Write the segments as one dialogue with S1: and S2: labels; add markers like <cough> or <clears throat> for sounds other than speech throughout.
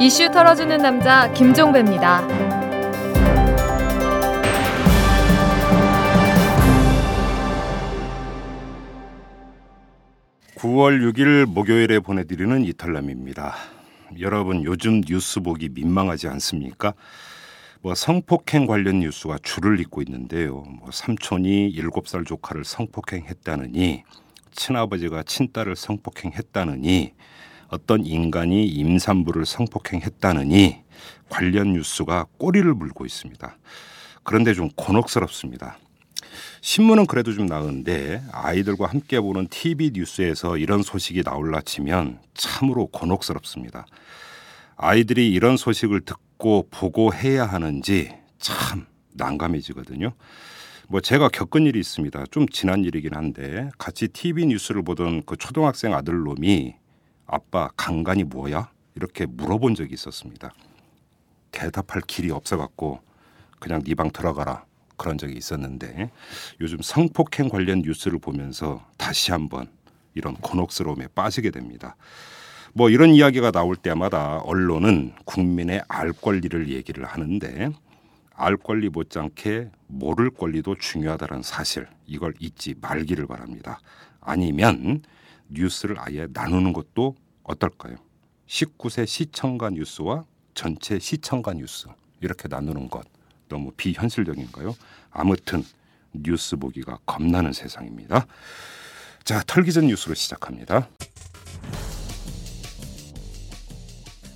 S1: 이슈 털어주는 남자 김종배입니다.
S2: 9월 6일 목요일에 보내드리는 이탈남입니다. 여러분 요즘 뉴스 보기 민망하지 않습니까? 뭐 성폭행 관련 뉴스가 줄을 잇고 있는데요. 뭐 삼촌이 7살 조카를 성폭행했다느니 친아버지가 친딸을 성폭행했다느니 어떤 인간이 임산부를 성폭행했다느니 관련 뉴스가 꼬리를 물고 있습니다. 그런데 좀 곤혹스럽습니다. 신문은 그래도 좀 나은데 아이들과 함께 보는 TV 뉴스에서 이런 소식이 나올라 치면 참으로 곤혹스럽습니다. 아이들이 이런 소식을 듣고 보고 해야 하는지 참 난감해지거든요. 뭐 제가 겪은 일이 있습니다. 좀 지난 일이긴 한데 같이 TV 뉴스를 보던 그 초등학생 아들 놈이 아빠 강간이 뭐야? 이렇게 물어본 적이 있었습니다. 대답할 길이 없어갖고 그냥 네 방 들어가라 그런 적이 있었는데 요즘 성폭행 관련 뉴스를 보면서 다시 한번 이런 곤혹스러움에 빠지게 됩니다. 뭐 이런 이야기가 나올 때마다 언론은 국민의 알 권리를 얘기를 하는데 알 권리 못지않게 모를 권리도 중요하다는 사실 이걸 잊지 말기를 바랍니다. 아니면 뉴스를 아예 나누는 것도 어떨까요? 19세 시청가 뉴스와 전체 시청가 뉴스 이렇게 나누는 것 너무 비현실적인가요? 아무튼 뉴스 보기가 겁나는 세상입니다. 자, 털기 전 뉴스로 시작합니다.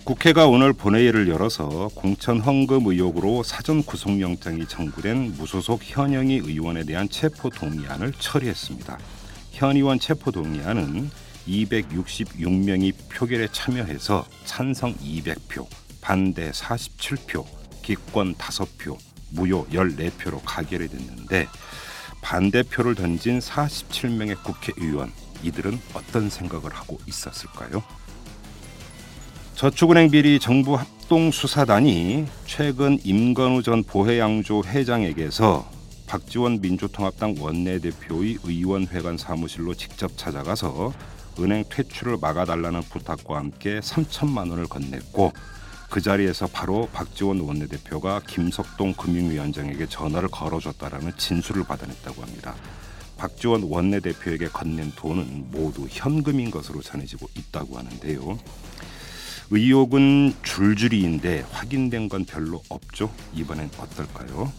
S2: 국회가 오늘 본회의를 열어서 공천 헌금 의혹으로 사전 구속영장이 청구된 무소속 현영희 의원에 대한 체포 동의안을 처리했습니다. 현 의원 체포 동의안은 266명이 표결에 참여해서 찬성 200표, 반대 47표, 기권 5표, 무효 14표로 가결이 됐는데 반대표를 던진 47명의 국회의원 이들은 어떤 생각을 하고 있었을까요? 저축은행 비리 정부 합동수사단이 최근 임건우 전 보혜양조 회장에게서 박지원 민주통합당 원내대표의 의원회관 사무실로 직접 찾아가서 은행 퇴출을 막아달라는 부탁과 함께 3천만 원을 건넸고 그 자리에서 바로 박지원 원내대표가 김석동 금융위원장에게 전화를 걸어줬다라는 진술을 받아냈다고 합니다. 박지원 원내대표에게 건넨 돈은 모두 현금인 것으로 전해지고 있다고 하는데요. 의혹은 줄줄이인데 확인된 건 별로 없죠. 이번엔 어떨까요?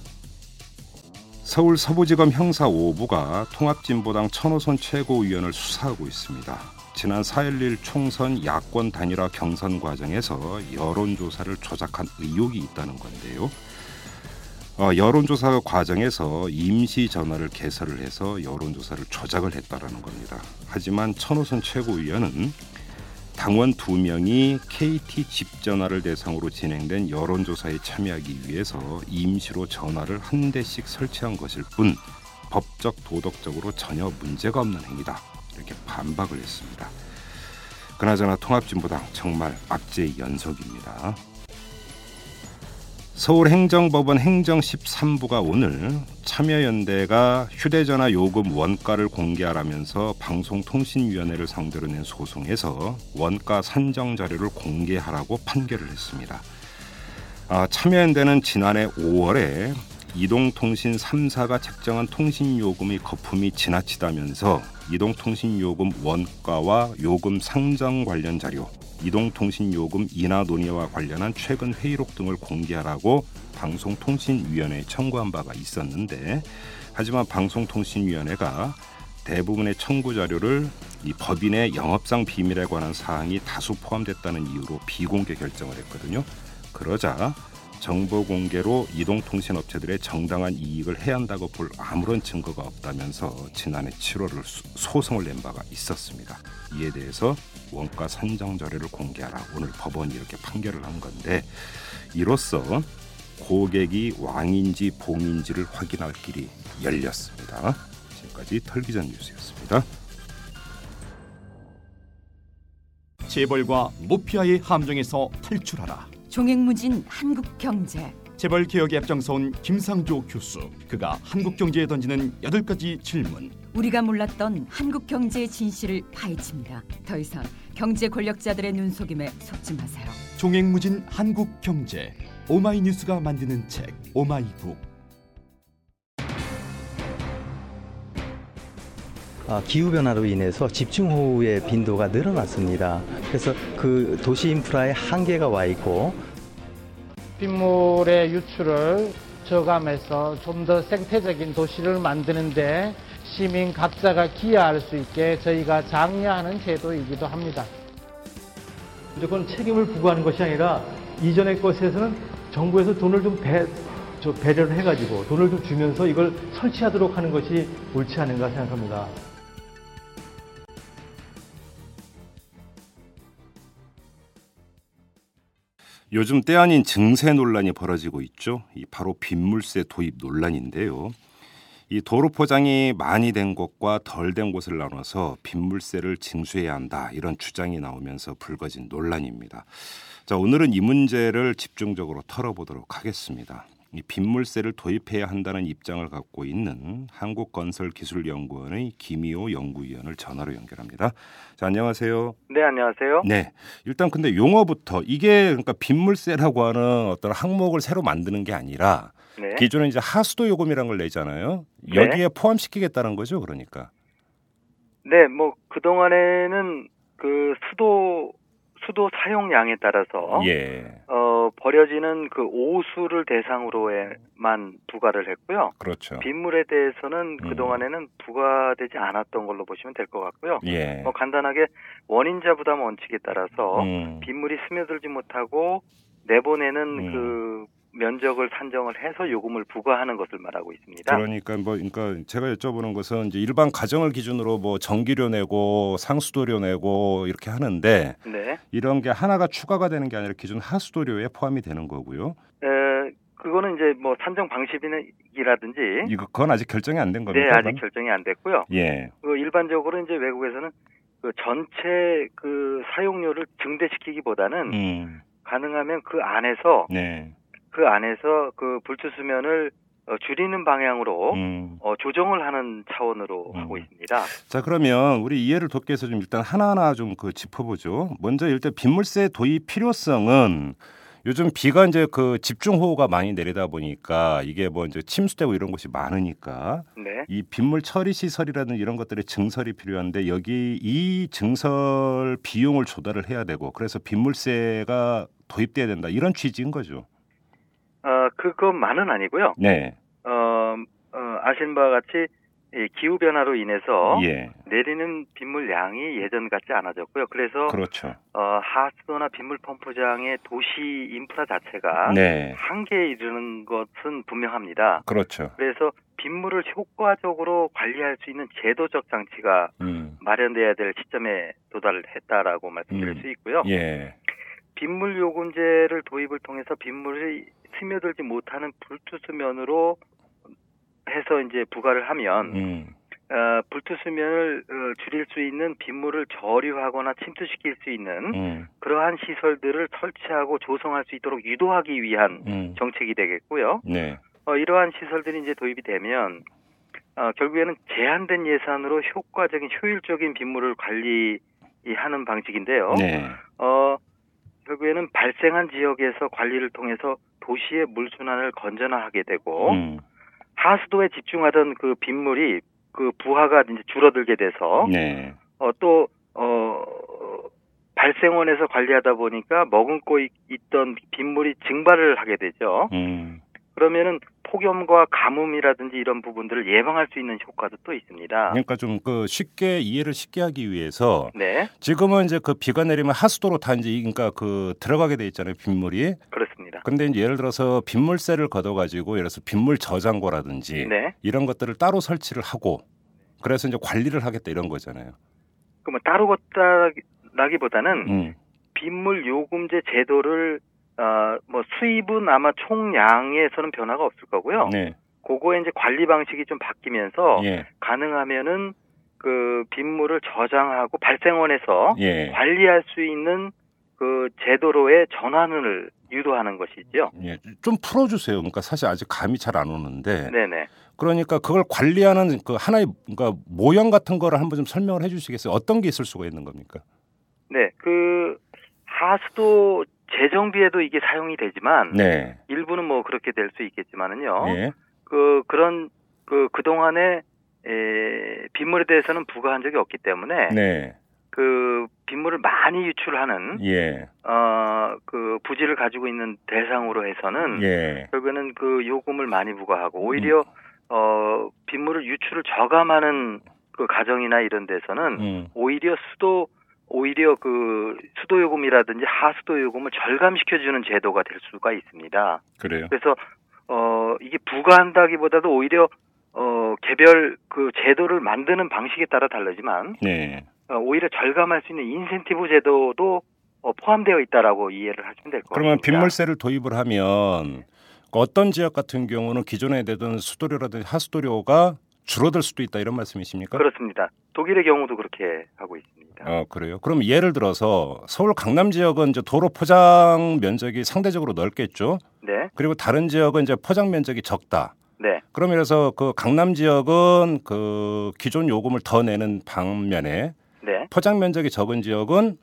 S2: 서울 서부지검 형사 5부가 통합진보당 천호선 최고위원을 수사하고 있습니다. 지난 4.11 총선 야권 단일화 경선 과정에서 여론조사를 조작한 의혹이 있다는 건데요. 어, 여론조사 과정에서 임시 전화를 개설을 해서 여론조사를 조작을 했다라는 겁니다. 하지만 천호선 최고위원은 당원 두 명이 KT 집 전화를 대상으로 진행된 여론조사에 참여하기 위해서 임시로 전화를 한 대씩 설치한 것일 뿐 법적 도덕적으로 전혀 문제가 없는 행위다 이렇게 반박을 했습니다. 그나저나 통합진보당 정말 악재의 연속입니다. 서울행정법원 행정 13부가 오늘 참여연대가 휴대전화 요금 원가를 공개하라면서 방송통신위원회를 상대로 낸 소송에서 원가 산정 자료를 공개하라고 판결을 했습니다. 아, 참여연대는 지난해 5월에 이동통신 3사가 책정한 통신요금의 거품이 지나치다면서 이동통신요금 원가와 요금 상정 관련 자료 이동통신요금 인하 논의와 관련한 최근 회의록 등을 공개하라고 방송통신위원회에 청구한 바가 있었는데 하지만 방송통신위원회가 대부분의 청구 자료를 이 법인의 영업상 비밀에 관한 사항이 다수 포함됐다는 이유로 비공개 결정을 했거든요. 그러자 정보 공개로 이동통신 업체들의 정당한 이익을 해한다고 볼 아무런 증거가 없다면서 지난해 7월을 소송을 낸 바가 있었습니다. 이에 대해서 원가 산정 자료를 공개하라 오늘 법원이 이렇게 판결을 한 건데 이로써 고객이 왕인지 봉인지를 확인할 길이 열렸습니다. 지금까지 털기전 뉴스였습니다.
S3: 재벌과 모피아의 함정에서 탈출하라.
S4: 종횡무진 한국 경제.
S3: 재벌 개혁에 앞장서온 김상조 교수. 그가 한국 경제에 던지는 여덟 가지 질문.
S4: 우리가 몰랐던 한국 경제의 진실을 파헤칩니다. 더 이상 경제 권력자들의 눈속임에 속지 마세요.
S3: 종횡무진 한국 경제. 오마이뉴스가 만드는 책 오마이북
S5: 기후 변화로 인해서 집중호우의 빈도가 늘어났습니다. 그래서 그 도시 인프라에 한계가 와 있고
S6: 빗물의 유출을 저감해서 좀 더 생태적인 도시를 만드는데 시민 각자가 기여할 수 있게 저희가 장려하는 제도이기도 합니다.
S7: 무조건 책임을 부과하는 것이 아니라 이전의 것에서는 정부에서 돈을 좀 배, 저 배려를 해가지고 돈을 좀 주면서 이걸 설치하도록 하는 것이 옳지 않은가 생각합니다.
S2: 요즘 때 아닌 증세 논란이 벌어지고 있죠. 이 바로 빗물세 도입 논란인데요. 이 도로 포장이 많이 된 곳과 덜 된 곳을 나눠서 빗물세를 징수해야 한다 이런 주장이 나오면서 불거진 논란입니다. 자 오늘은 이 문제를 집중적으로 털어보도록 하겠습니다. 이 빗물세를 도입해야 한다는 입장을 갖고 있는 한국건설기술연구원의 김희호 연구위원을 전화로 연결합니다. 자 안녕하세요.
S8: 네, 안녕하세요.
S2: 네. 일단 근데 용어부터 이게 그러니까 빗물세라고 하는 어떤 항목을 새로 만드는 게 아니라
S8: 네.
S2: 기존에 이제 하수도 요금이라는 걸 내잖아요.
S8: 네.
S2: 여기에 포함시키겠다는 거죠, 그러니까.
S8: 네, 뭐 그동안에는 그 수도 수도 사용량에 따라서
S2: 예.
S8: 어 버려지는 그 오수를 대상으로만 부과를 했고요.
S2: 그렇죠.
S8: 빗물에 대해서는
S2: 음.
S8: 그동안에는 부과되지 않았던 걸로 보시면 될 것 같고요.
S2: 예.
S8: 뭐 간단하게 원인자 부담 원칙에 따라서
S2: 음.
S8: 빗물이 스며들지 못하고 내보내는
S2: 음.
S8: 그 면적을 산정을 해서 요금을 부과하는 것을 말하고 있습니다.
S2: 그러니까 뭐 그러니까 제가 여쭤보는 것은 이제 일반 가정을 기준으로 뭐 전기료 내고 상수도료 내고 이렇게 하는데
S8: 네.
S2: 이런 게 하나가 추가가 되는 게 아니라 기존 하수도료에 포함이 되는 거고요.
S8: 에, 그거는 이제 뭐 산정 방식이라든지
S2: 이거 그건 아직 결정이 안된
S8: 네,
S2: 겁니까?
S8: 아직 결정이 안 됐고요.
S2: 예.
S8: 그 일반적으로 이제 외국에서는 그 전체 그 사용료를 증대시키기보다는
S2: 음.
S8: 가능하면 그 안에서
S2: 네.
S8: 그 안에서 그 불투 수면을 어, 줄이는 방향으로
S2: 음.
S8: 어, 조정을 하는 차원으로
S2: 음.
S8: 하고 있습니다.
S2: 자 그러면 우리 이해를 돕기 위해서 좀 일단 하나하나 좀 그 짚어보죠. 먼저 일단 빗물세 도입 필요성은 요즘 비가 이제 그 집중호우가 많이 내리다 보니까 이게 뭐 이제 침수되고 이런 곳이 많으니까
S8: 네.
S2: 이 빗물 처리 시설이라든 이런 것들의 증설이 필요한데 여기 이 증설 비용을 조달을 해야 되고 그래서 빗물세가 도입돼야 된다 이런 취지인 거죠.
S8: 어, 그것만은 아니고요.
S2: 네.
S8: 어, 어, 아신 바와 같이 이 기후 변화로 인해서
S2: 예.
S8: 내리는 빗물 양이 예전 같지 않아졌고요. 그래서
S2: 그렇죠.
S8: 어, 하수도나 빗물 펌프장의 도시 인프라 자체가
S2: 네.
S8: 한계에 이르는 것은 분명합니다.
S2: 그렇죠.
S8: 그래서 빗물을 효과적으로 관리할 수 있는 제도적 장치가
S2: 음.
S8: 마련돼야 될 시점에 도달했다라고 말씀드릴
S2: 음.
S8: 수 있고요.
S2: 예.
S8: 빗물 요금제를 도입을 통해서 빗물이 스며들지 못하는 불투수면으로 해서 이제 부과를 하면
S2: 음.
S8: 어, 불투수면을 어, 줄일 수 있는 빗물을 저류하거나 침투시킬 수 있는
S2: 음.
S8: 그러한 시설들을 설치하고 조성할 수 있도록 유도하기 위한
S2: 음.
S8: 정책이 되겠고요.
S2: 네.
S8: 어, 이러한 시설들이 이제 도입이 되면 어, 결국에는 제한된 예산으로 효과적인 효율적인 빗물을 관리하는 방식인데요.
S2: 네.
S8: 어, 결국에는 발생한 지역에서 관리를 통해서 도시의 물 순환을 건전화하게 되고
S2: 음.
S8: 하수도에 집중하던 그 빗물이 그 부하가 이제 줄어들게 돼서
S2: 네.
S8: 어, 또 어, 발생원에서 관리하다 보니까 머금고 있, 던 빗물이 증발을 하게 되죠.
S2: 음.
S8: 그러면은 폭염과 가뭄이라든지 이런 부분들을 예방할 수 있는 효과도 또 있습니다.
S2: 그러니까 좀 그 쉽게 이해를 쉽게 하기 위해서
S8: 네,
S2: 지금은 이제 그 비가 내리면 하수도로 다 이제 그러니까 그 들어가게 돼 있잖아요 빗물이.
S8: 그렇습니다.
S2: 근데 이제 예를 들어서 빗물세를 걷어가지고 예를 들어서 빗물 저장고라든지
S8: 네,
S2: 이런 것들을 따로 설치를 하고 그래서 이제 관리를 하겠다 이런 거잖아요.
S8: 그러면 따로 걷다라기보다는
S2: 음.
S8: 빗물 요금제 제도를 어, 뭐 수입은 아마 총량에서는 변화가 없을 거고요.
S2: 네.
S8: 그거에 이제 관리 방식이 좀 바뀌면서
S2: 예.
S8: 가능하면은 그 빗물을 저장하고 발생원에서
S2: 예.
S8: 관리할 수 있는 그 제도로의 전환을 유도하는 것이죠.
S2: 예. 좀 풀어주세요. 그러니까 사실 아직 감이 잘 안 오는데
S8: 네네.
S2: 그러니까 그걸 관리하는 그 하나의 그러니까 모형 같은 거를 한번 좀 설명을 해주시겠어요? 어떤 게 있을 수가 있는 겁니까?
S8: 네, 그 하수도 재정비에도 이게 사용이 되지만
S2: 네.
S8: 일부는 뭐 그렇게 될 수 있겠지만은요.
S2: 예.
S8: 그 그런 그 그동안에 에, 빗물에 대해서는 부과한 적이 없기 때문에
S2: 네.
S8: 그 빗물을 많이 유출하는
S2: 예.
S8: 어그 부지를 가지고 있는 대상으로 해서는
S2: 예.
S8: 결국에는 그 요금을 많이 부과하고 오히려 어 빗물을 유출을 저감하는 그 가정이나 이런 데서는
S2: 음.
S8: 오히려 수도 오히려 그 수도 요금이라든지 하수도 요금을 절감시켜 주는 제도가 될 수가 있습니다.
S2: 그래요.
S8: 그래서 어 이게 부과한다기보다도 오히려 어 개별 그 제도를 만드는 방식에 따라 다르지만
S2: 네.
S8: 어, 오히려 절감할 수 있는 인센티브 제도도 어, 포함되어 있다라고 이해를 하시면 될 것 같습니다.
S2: 그러면 빗물세를 도입을 하면 그 어떤 지역 같은 경우는 기존에 되던 수도료라든지 하수도료가 줄어들 수도 있다 이런 말씀이십니까?
S8: 그렇습니다. 독일의 경우도 그렇게 하고 있습니다.
S2: 어 그래요. 그럼 예를 들어서 서울 강남 지역은 이제 도로 포장 면적이 상대적으로 넓겠죠.
S8: 네,
S2: 그리고 다른 지역은 이제 포장 면적이 적다.
S8: 네,
S2: 그러면서 그 강남 지역은 그 기존 요금을 더 내는 방면에
S8: 네,
S2: 포장 면적이 적은 지역은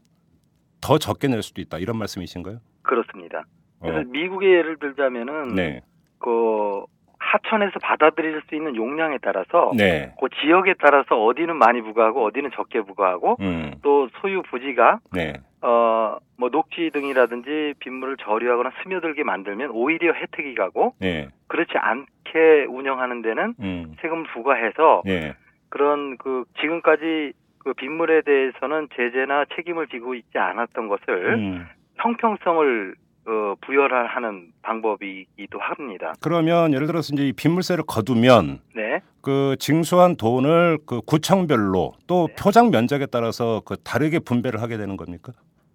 S2: 더 적게 낼 수도 있다 이런 말씀이신가요?
S8: 그렇습니다. 그래서
S2: 어,
S8: 미국의 예를 들자면은
S2: 네,
S8: 그 하천에서 받아들일 수 있는 용량에 따라서
S2: 네,
S8: 그 지역에 따라서 어디는 많이 부과하고 어디는 적게 부과하고
S2: 음,
S8: 또 소유 부지가
S2: 네,
S8: 어뭐 녹지 등이라든지 빗물을 저류하거나 스며들게 만들면 오히려 혜택이 가고
S2: 네,
S8: 그렇지 않게 운영하는 데는
S2: 음,
S8: 세금 부과해서
S2: 네,
S8: 그런 그 지금까지 그 빗물에 대해서는 제재나 책임을 지고 있지 않았던 것을
S2: 음.
S8: 형평성을 어, 부여하는 방법이기도 합니다.
S2: 그러면 예를 들어서 이제 이 빗물세를 거두면
S8: 네,
S2: 그 징수한 돈을 그 구청별로 또
S8: 네.
S2: 표장 면적에 따라서 그 다르게 분배를 하게 되는 겁니까?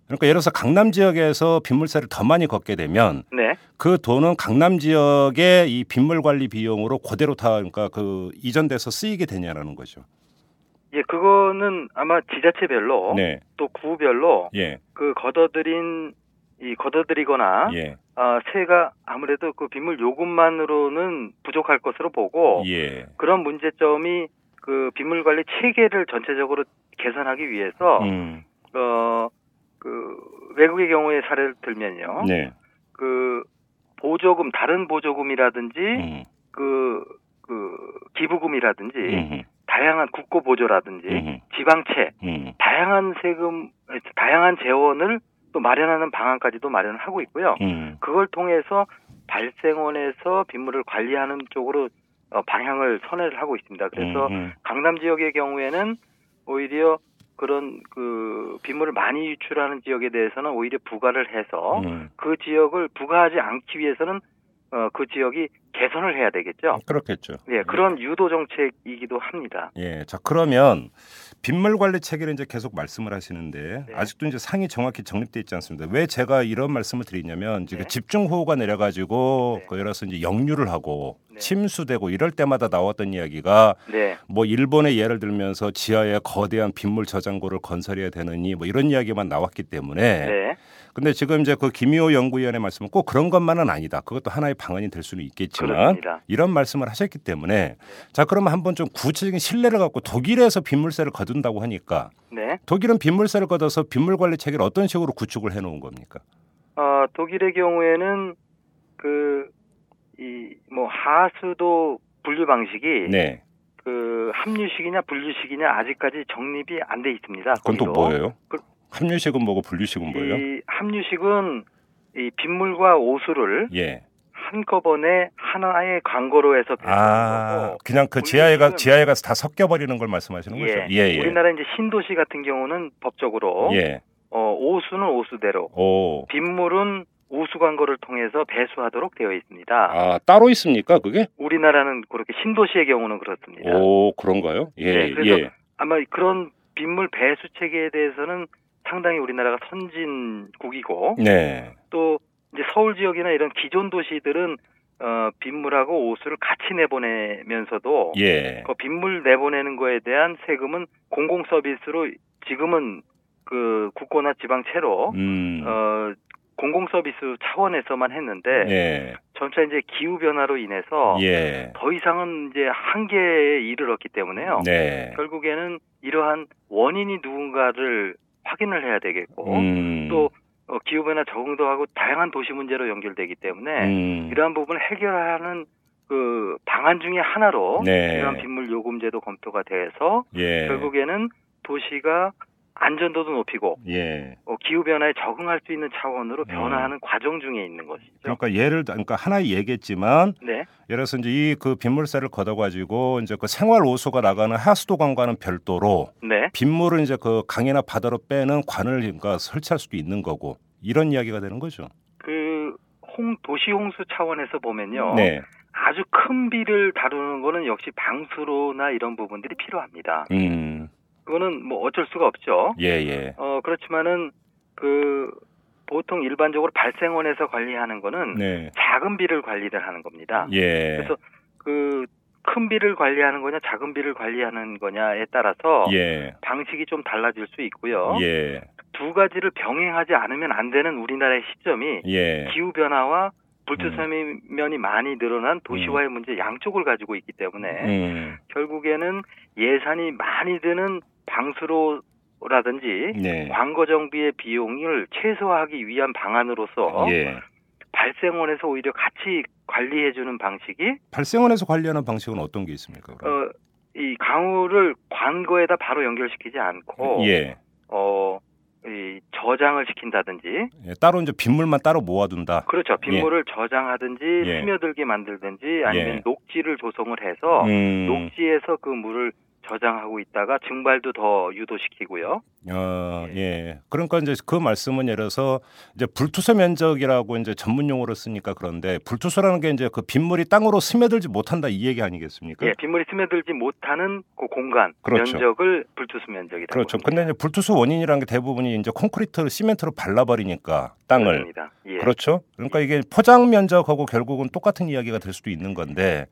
S2: 그러니까 예를 들어서 강남 지역에서 빗물세를 더 많이 걷게 되면
S8: 네,
S2: 그 돈은 강남 지역의 이 빗물 관리 비용으로 그대로 다 그러니까 그 이전돼서 쓰이게 되냐라는 거죠.
S8: 예, 그거는 아마 지자체별로
S2: 네,
S8: 또 구별로
S2: 예,
S8: 그 걷어들인 이 걷어들이거나
S2: 예,
S8: 어, 세가 아무래도 그 빗물 요금만으로는 부족할 것으로 보고
S2: 예,
S8: 그런 문제점이 그 빗물 관리 체계를 전체적으로 개선하기 위해서
S2: 음,
S8: 어, 그 외국의 경우에 사례를 들면요.
S2: 네,
S8: 그 보조금 다른 보조금이라든지
S2: 음,
S8: 그, 그 기부금이라든지
S2: 음,
S8: 다양한 국고 보조라든지
S2: 음,
S8: 지방채
S2: 음,
S8: 다양한 세금 다양한 재원을 또 마련하는 방안까지도 마련을 하고 있고요.
S2: 음,
S8: 그걸 통해서 발생원에서 빗물을 관리하는 쪽으로 어, 방향을 선회를 하고 있습니다. 그래서
S2: 음,
S8: 강남 지역의 경우에는 오히려 그런 그 빗물을 많이 유출하는 지역에 대해서는 오히려 부과를 해서
S2: 음,
S8: 그 지역을 부과하지 않기 위해서는 어, 그 지역이 개선을 해야 되겠죠.
S2: 그렇겠죠.
S8: 예, 그런 유도 정책이기도 합니다.
S2: 예, 자 그러면 빗물 관리 체계를 이제 계속 말씀을 하시는데
S8: 네.
S2: 아직도 이제 상이 정확히 정립돼 있지 않습니다. 왜 제가 이런 말씀을 드리냐면 지금
S8: 네.
S2: 집중 호우가 내려가지고
S8: 네.
S2: 그 열어서 이제 역류를 하고
S8: 네.
S2: 침수되고 이럴 때마다 나왔던 이야기가
S8: 네,
S2: 뭐 일본의 예를 들면서 지하에 거대한 빗물 저장고를 건설해야 되느니 뭐 이런 이야기만 나왔기 때문에
S8: 네,
S2: 근데 지금 이제 그 김희호 연구위원의 말씀은 꼭 그런 것만은 아니다. 그것도 하나의 방안이 될 수는 있겠지만
S8: 그렇습니다.
S2: 이런 말씀을 하셨기 때문에 자 그러면 한번 좀 구체적인 신뢰를 갖고 독일에서 빗물세를 거둔다고 하니까
S8: 네.
S2: 독일은 빗물세를 걷어서 빗물 관리 체계를 어떤 식으로 구축을 해놓은 겁니까?
S8: 어, 독일의 경우에는 그 이 뭐 하수도 분류 방식이
S2: 네,
S8: 그 합류식이냐 분류식이냐 아직까지 정립이 안 돼 있습니다.
S2: 그건 또. 뭐예요?
S8: 그-
S2: 합류식은 뭐고 분류식은 뭐예요?
S8: 이 합류식은 이 빗물과 오수를
S2: 예.
S8: 한꺼번에 하나의 광고로 해서
S2: 아,
S8: 거고
S2: 그냥 그 지하에 가 지하에 가서 다 섞여 버리는 걸 말씀하시는 거죠?
S8: 예,
S2: 예, 예.
S8: 우리나라 이제 신도시 같은 경우는 법적으로
S2: 예.
S8: 어, 오수는 오수대로
S2: 오.
S8: 빗물은 오수 광고를 통해서 배수하도록 되어 있습니다.
S2: 아, 따로 있습니까, 그게?
S8: 우리나라는 그렇게 신도시의 경우는 그렇습니다.
S2: 오, 그런가요? 예,
S8: 네, 그래서
S2: 예.
S8: 아마 그런 빗물 배수 체계에 대해서는 상당히 우리나라가 선진국이고
S2: 네.
S8: 또 이제 서울 지역이나 이런 기존 도시들은 어, 빗물하고 오수를 같이 내보내면서도
S2: 예.
S8: 그 빗물 내보내는 거에 대한 세금은 공공 서비스로 지금은 그 국고나 지방채로
S2: 음.
S8: 어 공공 서비스 차원에서만 했는데
S2: 예.
S8: 점차 이제 기후 변화로 인해서
S2: 예.
S8: 더 이상은 이제 한계에 이르렀기 때문에요.
S2: 네.
S8: 결국에는 이러한 원인이 누군가를 확인을 해야 되겠고
S2: 음.
S8: 또 어, 기후변화 적응도 하고 다양한 도시 문제로 연결되기 때문에
S2: 음.
S8: 이러한 부분을 해결하는 그 방안 중에 하나로
S2: 네.
S8: 이러한 빗물 요금제도 검토가 돼서
S2: 예.
S8: 결국에는 도시가 안전도도 높이고
S2: 예.
S8: 어, 기후 변화에 적응할 수 있는 차원으로
S2: 음.
S8: 변화하는 과정 중에 있는 것이죠.
S2: 그러니까 예를 들- 그러니까 하나 얘기했지만
S8: 네,
S2: 예를 들어서 이제 이 그 빗물세를 걷어 가지고 이제 그 생활 오수가 나가는 하수도관과는 별도로
S8: 네,
S2: 빗물을 이제 그 강이나 바다로 빼는 관을 그러니까 설치할 수도 있는 거고 이런 이야기가 되는 거죠.
S8: 그 홍, 도시 홍수 차원에서 보면요.
S2: 네.
S8: 아주 큰 비를 다루는 거는 역시 방수로나 이런 부분들이 필요합니다.
S2: 음.
S8: 그거는 뭐 어쩔 수가 없죠.
S2: 예, 예.
S8: 어, 그렇지만은 그 보통 일반적으로 발생원에서 관리하는 거는
S2: 네.
S8: 작은 비를 관리를 하는 겁니다.
S2: 예.
S8: 그래서 그 큰 비를 관리하는 거냐 작은 비를 관리하는 거냐에 따라서
S2: 예.
S8: 방식이 좀 달라질 수 있고요.
S2: 예.
S8: 두 가지를 병행하지 않으면 안 되는 우리나라의 시점이
S2: 예.
S8: 기후 변화와 불투명면이 많이 늘어난 도시화의 문제 양쪽을 가지고 있기 때문에
S2: 음.
S8: 결국에는 예산이 많이 드는 방수로 라든지
S2: 네.
S8: 광고 정비의 비용을 최소화하기 위한 방안으로서
S2: 예.
S8: 발생원에서 오히려 같이 관리해주는 방식이
S2: 발생원에서 관리하는 방식은 어떤 게 있습니까? 그럼?
S8: 어, 이 강우를 관거에다 바로 연결시키지 않고
S2: 예.
S8: 어, 이 저장을 시킨다든지
S2: 예. 따로 이제 빗물만 따로 모아둔다.
S8: 그렇죠 빗물을 저장하든지
S2: 예.
S8: 스며들게 만들든지 아니면
S2: 예.
S8: 녹지를 조성을 해서
S2: 음.
S8: 녹지에서 그 물을 저장하고 있다가 증발도 더 유도시키고요.
S2: 어, 예. 그러니까 이제 그 말씀은 예를 들어서 이제 불투소 면적이라고 이제 전문 용어로 쓰니까 그런데 불투소라는 게 이제 그 빗물이 땅으로 스며들지 못한다 이 얘기 아니겠습니까?
S8: 예, 빗물이 스며들지 못하는 그 공간
S2: 그렇죠.
S8: 면적을 불투수 면적이라고
S2: 그렇죠.
S8: 합니다.
S2: 근데 이제 불투소 원인이라는 게 대부분이 이제 콘크리트, 시멘트로 발라 버리니까 땅을
S8: 그렇습니다. 예.
S2: 그렇죠. 그러니까 이게 포장 면적하고 결국은 똑같은 이야기가 될 수도 있는 건데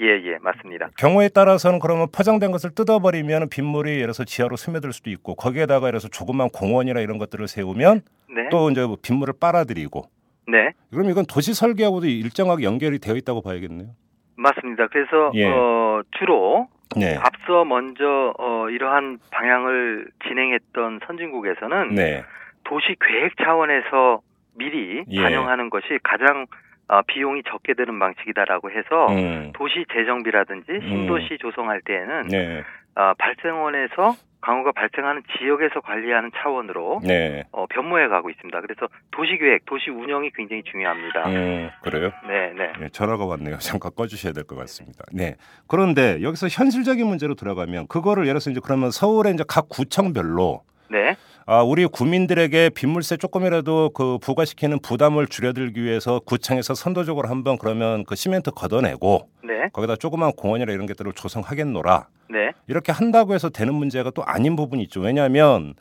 S8: 예, 예, 맞습니다.
S2: 경우에 따라서는 그러면 포장된 것을 뜯어버리면 빗물이 예를 들어서 지하로 스며들 수도 있고 거기에다가 예를 들어서 조그만 공원이나 이런 것들을 세우면
S8: 네.
S2: 또 이제 빗물을 빨아들이고
S8: 네.
S2: 그럼 이건 도시 설계하고도 일정하게 연결이 되어 있다고 봐야겠네요.
S8: 맞습니다. 그래서
S2: 예.
S8: 어, 주로
S2: 네.
S8: 앞서 먼저 어, 이러한 방향을 진행했던 선진국에서는
S2: 네.
S8: 도시 계획 차원에서 미리
S2: 예.
S8: 반영하는 것이 가장 어, 비용이 적게 드는 방식이다라고 해서
S2: 음.
S8: 도시 재정비라든지 신도시 조성할 때에는
S2: 네.
S8: 어, 발생원에서 강우가 발생하는 지역에서 관리하는 차원으로
S2: 네.
S8: 어, 변모해 가고 있습니다. 그래서 도시 계획, 도시 운영이 굉장히 중요합니다.
S2: 음, 그래요?
S8: 네, 네.
S2: 네, 전화가 왔네요. <laughs> 잠깐 꺼주셔야 될 것 같습니다. 네. 그런데 여기서 현실적인 문제로 들어가면 그거를 예를 들어서 이제 그러면 서울의 이제 각 구청별로
S8: 네.
S2: 아, 우리 구민들에게 빗물세 조금이라도 그 부과시키는 부담을 줄여들기 위해서 구청에서 선도적으로 한번 그러면 그 시멘트 걷어내고
S8: 네.
S2: 거기다 조그만 공원이나 이런 것들을 조성하겠노라.
S8: 네.
S2: 이렇게 한다고 해서 되는 문제가 또 아닌 부분이 있죠. 왜냐하면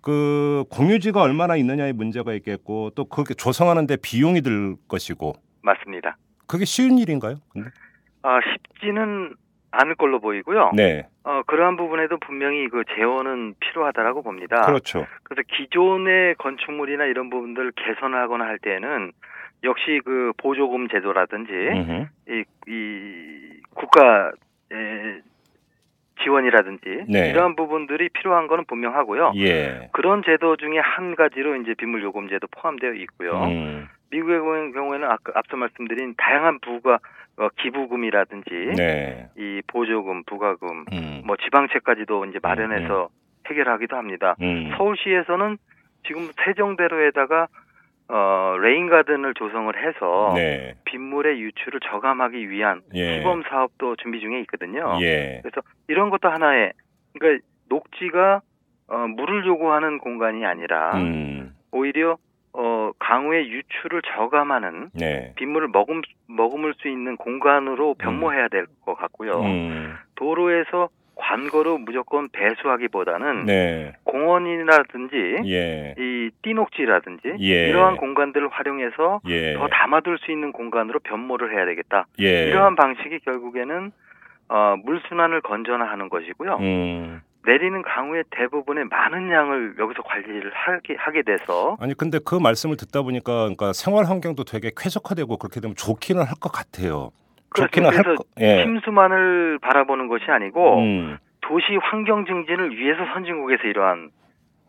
S2: 그 공유지가 얼마나 있느냐의 문제가 있겠고 또 그렇게 조성하는데 비용이 들 것이고
S8: 맞습니다.
S2: 그게 쉬운 일인가요? 근데?
S8: 아, 쉽지는 않을 걸로 보이고요.
S2: 네,
S8: 어, 그러한 부분에도 분명히 그 재원은 필요하다라고 봅니다.
S2: 그렇죠.
S8: 그래서 기존의 건축물이나 이런 부분들을 개선하거나 할 때는 역시 그 보조금 제도라든지
S2: 음흠.
S8: 이, 이 국가 의 지원이라든지
S2: 네.
S8: 이러한 부분들이 필요한 거는 분명하고요.
S2: 예.
S8: 그런 제도 중에 한 가지로 이제 빗물 요금제도 포함되어 있고요.
S2: 음,
S8: 미국의 경우에는 아까 앞서 말씀드린 다양한 부가 어, 기부금이라든지
S2: 네.
S8: 이 보조금, 부가금,
S2: 음,
S8: 뭐 지방채까지도 이제 마련해서 해결하기도 합니다.
S2: 음.
S8: 서울시에서는 지금 세종대로에다가 어, 레인가든을 조성을 해서
S2: 네.
S8: 빗물의 유출을 저감하기 위한
S2: 예.
S8: 시범 사업도 준비 중에 있거든요.
S2: 예.
S8: 그래서 이런 것도 하나의 그러니까 녹지가 어, 물을 요구하는 공간이 아니라
S2: 음,
S8: 오히려 어, 강우의 유출을 저감하는
S2: 네.
S8: 빗물을 머금 머금을 수 있는 공간으로 변모해야 될 것 같고요.
S2: 음,
S8: 도로에서 관거로 무조건 배수하기보다는
S2: 네.
S8: 공원이라든지
S2: 예.
S8: 이 띠녹지라든지
S2: 예.
S8: 이러한 공간들을 활용해서
S2: 예.
S8: 더 담아둘 수 있는 공간으로 변모를 해야 되겠다.
S2: 예.
S8: 이러한 방식이 결국에는 어, 물 순환을 건전화하는 것이고요.
S2: 음,
S8: 내리는 강우의 대부분의 많은 양을 여기서 관리를 하게, 하게 돼서
S2: 아니 근데 그 말씀을 듣다 보니까 그러니까 생활 환경도 되게 쾌적화되고 그렇게 되면 좋기는 할 것 같아요. 좋기는 할
S8: 그래서
S2: 거. 예.
S8: 침수만을 바라보는 것이 아니고
S2: 음.
S8: 도시 환경 증진을 위해서 선진국에서 이러한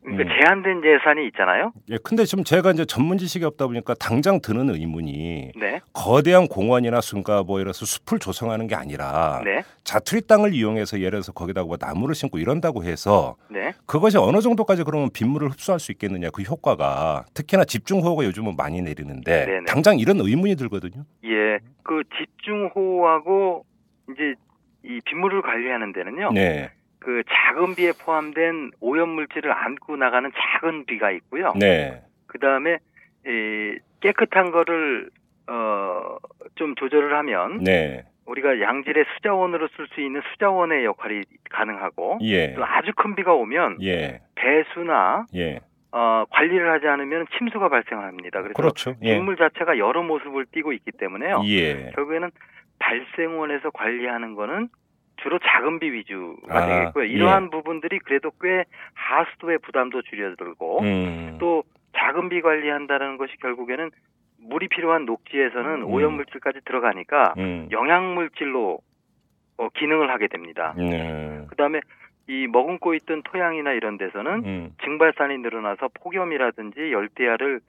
S8: 그러니까
S2: 음.
S8: 제한된 예산이 있잖아요.
S2: 예. 근데 지금 제가 이제 전문 지식이 없다 보니까 당장 드는 의문이
S8: 네,
S2: 거대한 공원이나 순가 뭐 이래서 숲을 조성하는 게 아니라
S8: 네,
S2: 자투리 땅을 이용해서 예를 들어서 거기다가 뭐 나무를 심고 이런다고 해서
S8: 네.
S2: 그것이 어느 정도까지 그러면 빗물을 흡수할 수 있겠느냐 그 효과가 특히나 집중호우가 요즘은 많이 내리는데
S8: 네네.
S2: 당장 이런 의문이 들거든요.
S8: 예, 그 집중호우하고 이제 이 빗물을 관리하는 데는요.
S2: 네,
S8: 그 작은 비에 포함된 오염 물질을 안고 나가는 작은 비가 있고요.
S2: 네,
S8: 그 다음에 이 깨끗한 거를 어 좀 조절을 하면
S2: 네,
S8: 우리가 양질의 수자원으로 쓸 수 있는 수자원의 역할이 가능하고
S2: 예,
S8: 또 아주 큰 비가 오면
S2: 예,
S8: 배수나
S2: 예,
S8: 어, 관리를 하지 않으면 침수가 발생합니다. 그래서
S2: 그렇죠. 예,
S8: 빗물 자체가 여러 모습을 띠고 있기 때문에요.
S2: 예,
S8: 결국에는 발생원에서 관리하는 거는 주로 작은 비 위주가
S2: 아,
S8: 되겠고요. 이러한 부분들이 그래도 꽤 하수도의 부담도 줄여들고
S2: 음,
S8: 또 작은 비 관리한다는 것이 결국에는 물이 필요한 녹지에서는
S2: 음.
S8: 오염 물질까지 들어가니까
S2: 음,
S8: 영양 물질로 어, 기능을 하게 됩니다.
S2: 네,
S8: 그다음에 이 머금고 있던 토양이나 이런 데서는
S2: 음,
S8: 증발산이 늘어나서 폭염이라든지 열대야를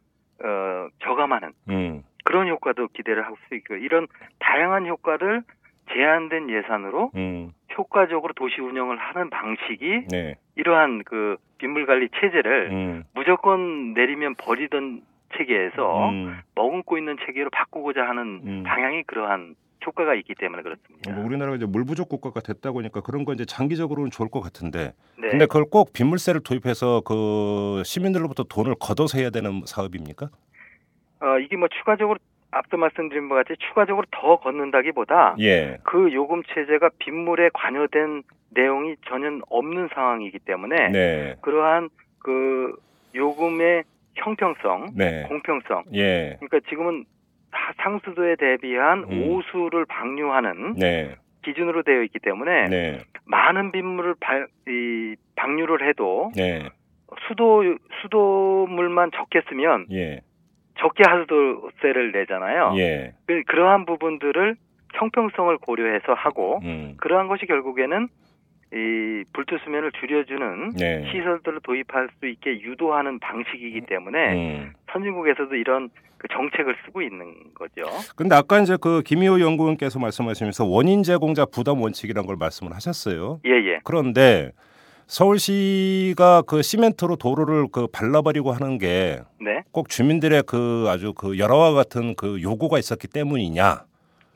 S8: 어, 저감하는
S2: 음,
S8: 그런 효과도 기대를 할수 있고요. 이런 다양한 효과를 제한된 예산으로
S2: 음,
S8: 효과적으로 도시 운영을 하는 방식이
S2: 네,
S8: 이러한 그 빗물 관리 체제를
S2: 음,
S8: 무조건 내리면 버리던 체계에서
S2: 음.
S8: 머금고 있는 체계로 바꾸고자 하는
S2: 음.
S8: 방향이 그러한 효과가 있기 때문에 그렇습니다.
S2: 뭐 우리나라가 이제 물 부족 국가가 됐다 보니까 그런 거 이제 장기적으로는 좋을 것 같은데
S8: 네.
S2: 근데 그걸 꼭 빗물세를 도입해서 그 시민들로부터 돈을 걷어서 해야 되는 사업입니까?
S8: 어, 이게 뭐 추가적으로 앞서 말씀드린 바와 같이 추가적으로 더 걷는다기보다
S2: 예.
S8: 그 요금 체제가 빗물에 관여된 내용이 전혀 없는 상황이기 때문에
S2: 네.
S8: 그러한 그 요금의 형평성,
S2: 네.
S8: 공평성.
S2: 예.
S8: 그러니까 지금은 하- 상수도에 대비한
S2: 음.
S8: 오수를 방류하는
S2: 네.
S8: 기준으로 되어 있기 때문에
S2: 네.
S8: 많은 빗물을 발- 이, 방류를 해도
S2: 네.
S8: 수도 수도물만 적게 쓰면
S2: 예.
S8: 적게 하수도세를 내잖아요.
S2: 예.
S8: 그- 그러한 부분들을 형평성을 고려해서 하고
S2: 음.
S8: 그러한 것이 결국에는 이 불투 수면을 줄여주는
S2: 네.
S8: 시설들을 도입할 수 있게 유도하는 방식이기 때문에
S2: 음.
S8: 선진국에서도 이런 그 정책을 쓰고 있는 거죠.
S2: 근데 아까 이제 그 김희호 연구원께서 말씀하시면서 원인 제공자 부담 원칙이라는 걸 말씀을 하셨어요.
S8: 예, 예.
S2: 그런데 서울시가 그 시멘트로 도로를 그 발라버리고 하는 게
S8: 네.
S2: 꼭 주민들의 그 아주 그 열화와 같은 그 요구가 있었기 때문이냐?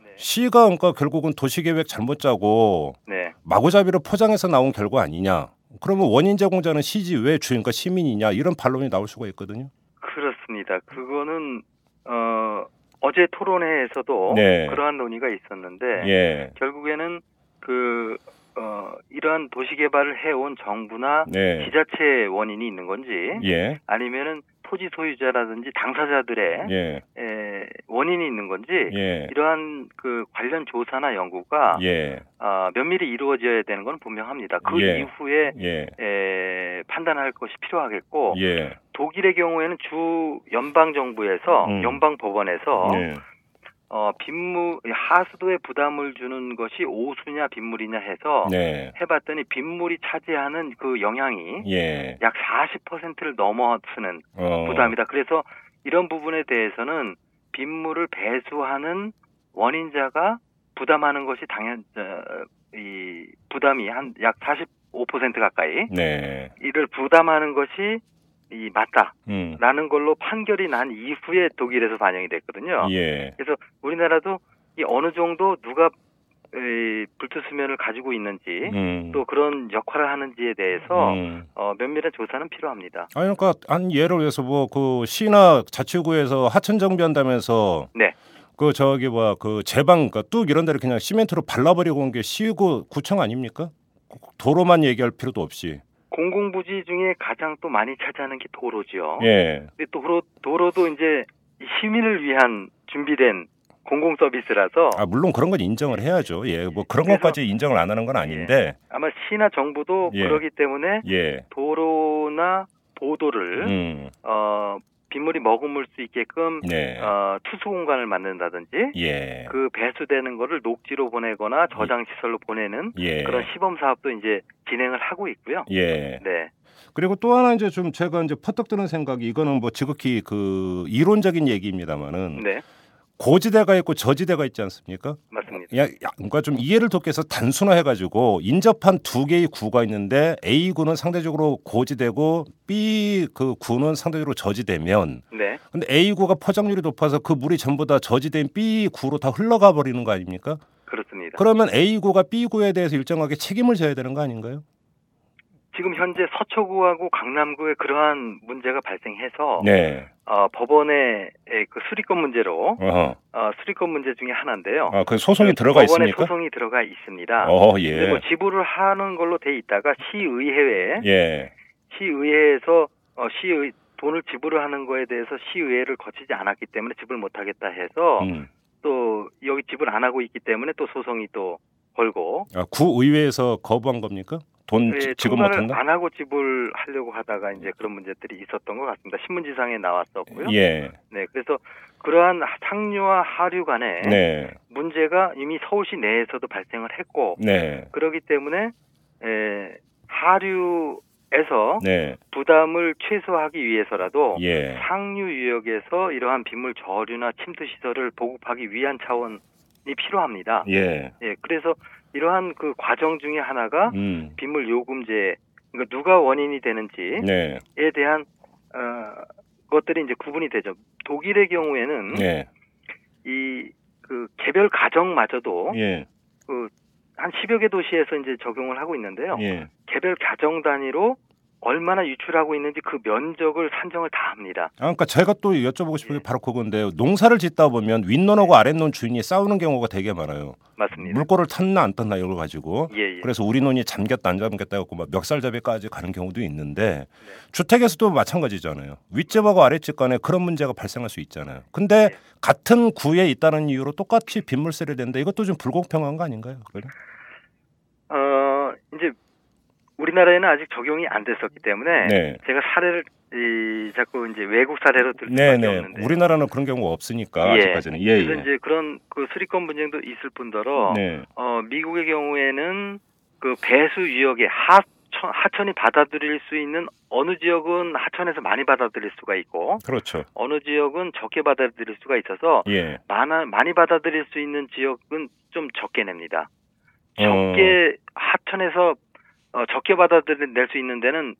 S8: 네.
S2: 시가 그러니까 결국은 도시계획 잘못 짜고
S8: 네.
S2: 마구잡이로 포장해서 나온 결과 아니냐? 그러면 원인 제공자는 시지 왜 주인과 시민이냐? 이런 반론이 나올 수가 있거든요.
S8: 그렇습니다. 그거는 어 어제 토론회에서도
S2: 네.
S8: 그러한 논의가 있었는데
S2: 예.
S8: 결국에는 그 어, 이러한 도시 개발을 해온 정부나
S2: 네.
S8: 지자체의 원인이 있는 건지
S2: 예.
S8: 아니면은 토지 소유자라든지 당사자들의
S2: 예.
S8: 에, 원인이 있는 건지
S2: 예.
S8: 이러한 그 관련 조사나 연구가
S2: 예.
S8: 아, 면밀히 이루어져야 되는 건 분명합니다. 그
S2: 예.
S8: 이후에
S2: 예.
S8: 에, 판단할 것이 필요하겠고
S2: 예.
S8: 독일의 경우에는 주 연방 정부에서
S2: 음.
S8: 연방 법원에서
S2: 예.
S8: 어, 빗물 하수도에 부담을 주는 것이 오수냐 빗물이냐 해서
S2: 네.
S8: 해봤더니 빗물이 차지하는 그 영향이
S2: 예.
S8: 약 40%를 넘어서는
S2: 어.
S8: 부담이다. 그래서 이런 부분에 대해서는 빗물을 배수하는 원인자가 부담하는 것이 당연 어, 이 부담이 한 약 45% 가까이
S2: 네.
S8: 이를 부담하는 것이 이 맞다라는
S2: 음.
S8: 걸로 판결이 난 이후에 독일에서 반영이 됐거든요.
S2: 예.
S8: 그래서 우리나라도 이 어느 정도 누가 이 불투 수면을 가지고 있는지
S2: 음.
S8: 또 그런 역할을 하는지에 대해서
S2: 음.
S8: 어, 면밀한 조사는 필요합니다.
S2: 아니 그러니까 한 예를 들어서 뭐 그 시나 자치구에서 하천 정비한다면서
S8: 네.
S2: 그 저기 뭐야 그 제방 그러니까 뚝 이런 데를 그냥 시멘트로 발라버리고 온 게 시구 구청 아닙니까? 도로만 얘기할 필요도 없이.
S8: 공공부지 중에 가장 또 많이 차지하는 게 도로죠.
S2: 예.
S8: 근데 도로 도로도 이제 이 시민을 위한 준비된 공공 서비스라서
S2: 아 물론 그런 건 인정을 해야죠. 예, 뭐 그런 것까지 인정을 안 하는 건 아닌데,
S8: 아마 시나 정부도
S2: 예.
S8: 그러기 때문에
S2: 예,
S8: 도로나 보도를
S2: 음,
S8: 어, 빗물이 머금을 수 있게끔
S2: 네,
S8: 어, 투수 공간을 만든다든지
S2: 예,
S8: 그 배수되는 거를 녹지로 보내거나 저장 시설로 보내는
S2: 예,
S8: 그런 시범 사업도 이제 진행을 하고 있고요.
S2: 예.
S8: 네.
S2: 그리고 또 하나 이제 좀 제가 이제 퍼뜩 드는 생각이 이거는 뭐 지극히 그 이론적인 얘기입니다만은
S8: 네.
S2: 고지대가 있고 저지대가 있지 않습니까?
S8: 맞습니다.
S2: 야, 야, 그러니까 좀 이해를 돕기 위해서 단순화해가지고 인접한 두 개의 구가 있는데 A 구는 상대적으로 고지대고 B 그 구는 상대적으로 저지대면
S8: 네.
S2: 근데 A 구가 포장률이 높아서 그 물이 전부 다 저지대인 B 구로 다 흘러가 버리는 거 아닙니까?
S8: 그렇습니다.
S2: 그러면 A 구가 B 구에 대해서 일정하게 책임을 져야 되는 거 아닌가요?
S8: 지금 현재 서초구하고 강남구에 그러한 문제가 발생해서
S2: 네.
S8: 어, 법원의 그 수리권 문제로
S2: 어허.
S8: 어, 수리권 문제 중에 하나인데요.
S2: 아, 그 소송이 들어가
S8: 법원에
S2: 있습니까?
S8: 소송이 들어가 있습니다.
S2: 어, 예.
S8: 뭐 지불을 하는 걸로 돼 있다가 시의회에
S2: 예.
S8: 시의회에서 어, 시의 돈을 지불을 하는 거에 대해서 시의회를 거치지 않았기 때문에 지불 못하겠다 해서
S2: 음.
S8: 또 여기 지불 안 하고 있기 때문에 또 소송이 또 걸고
S2: 아, 구의회에서 거부한 겁니까? 돈 지-
S8: 예,
S2: 지급 못한다?
S8: 안 하고 지불하려고 하다가 이제 그런 문제들이 있었던 것 같습니다. 신문지상에 나왔었고요.
S2: 예.
S8: 네, 그래서 그러한 상류와 하류 간에
S2: 네.
S8: 문제가 이미 서울시 내에서도 발생을 했고
S2: 네.
S8: 그렇기 때문에 에, 하류에서
S2: 네.
S8: 부담을 최소화하기 위해서라도
S2: 예.
S8: 상류 유역에서 이러한 빗물 저류나 침투 시설을 보급하기 위한 차원이 필요합니다.
S2: 예.
S8: 예, 그래서 이러한 그 과정 중에 하나가
S2: 음.
S8: 빗물 요금제 그러니까 누가 원인이 되는지에
S2: 네.
S8: 대한 어, 것들이 이제 구분이 되죠. 독일의 경우에는
S2: 네.
S8: 이그 개별 가정마저도
S2: 예.
S8: 그한 10여 개 도시에서 이제 적용을 하고 있는데요.
S2: 예.
S8: 개별 가정 단위로 얼마나 유출하고 있는지 그 면적을 산정을 다 합니다.
S2: 아, 그러니까 제가 또 여쭤보고 싶은 게
S8: 예.
S2: 바로 그건데요. 농사를 짓다 보면 윗논하고 아랫논 주인이 싸우는 경우가 되게 많아요.
S8: 맞습니다.
S2: 물꼬를 탔나 안 탔나 이걸 가지고.
S8: 예, 예.
S2: 그래서 우리 논이 잠겼다 안 잠겼다 해갖고 막 멱살잡이까지 가는 경우도 있는데
S8: 네.
S2: 주택에서도 마찬가지잖아요. 윗집하고 아랫집 간에 그런 문제가 발생할 수 있잖아요. 근데
S8: 네.
S2: 같은 구에 있다는 이유로 똑같이 빗물세를 낸다. 이것도 좀 불공평한 거 아닌가요? 그래?
S8: 어, 이제 우리나라에는 아직 적용이 안 됐었기 때문에
S2: 네.
S8: 제가 사례를 이 자꾸 이제 외국 사례로 들 수밖에
S2: 네네.
S8: 없는데
S2: 우리나라는 그런 경우가 없으니까
S8: 예.
S2: 아직까지는. 예,
S8: 그래서
S2: 예.
S8: 이제 그런 그 수리권 분쟁도 있을 뿐더러
S2: 네.
S8: 어, 미국의 경우에는 그 배수 유역에 하천, 하천이 받아들일 수 있는 어느 지역은 하천에서 많이 받아들일 수가 있고
S2: 그렇죠.
S8: 어느 지역은 적게 받아들일 수가 있어서
S2: 예.
S8: 많아, 많이 받아들일 수 있는 지역은 좀 적게 냅니다.
S2: 어.
S8: 적게 하천에서 어, 적게 받아들일 수 있는 데는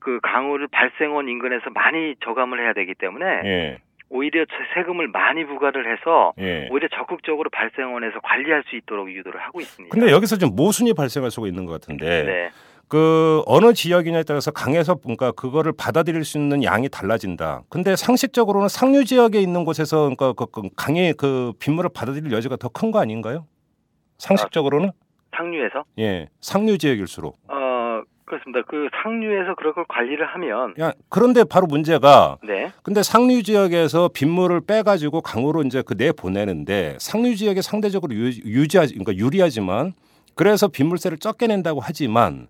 S8: 그 강우를 발생원 인근에서 많이 저감을 해야 되기 때문에
S2: 예.
S8: 오히려 세금을 많이 부과를 해서
S2: 예.
S8: 오히려 적극적으로 발생원에서 관리할 수 있도록 유도를 하고 있습니다.
S2: 근데 여기서 좀 모순이 발생할 수가 있는 것 같은데
S8: 네.
S2: 그 어느 지역이냐에 따라서 강에서 그러니까 그거를 받아들일 수 있는 양이 달라진다. 근데 상식적으로는 상류 지역에 있는 곳에서 그러니까 그- 그 강의 그 빗물을 받아들일 여지가 더 큰 거 아닌가요? 상식적으로는
S8: 상류에서
S2: 예 상류 지역일수록
S8: 어 그렇습니다. 그 상류에서 그런 걸 관리를 하면
S2: 야 그런데 바로 문제가
S8: 네.
S2: 근데 상류 지역에서 빗물을 빼가지고 강으로 이제 그 내 보내는데 상류 지역에 상대적으로 유, 유지하지 그러니까 유리하지만 그래서 빗물세를 적게 낸다고 하지만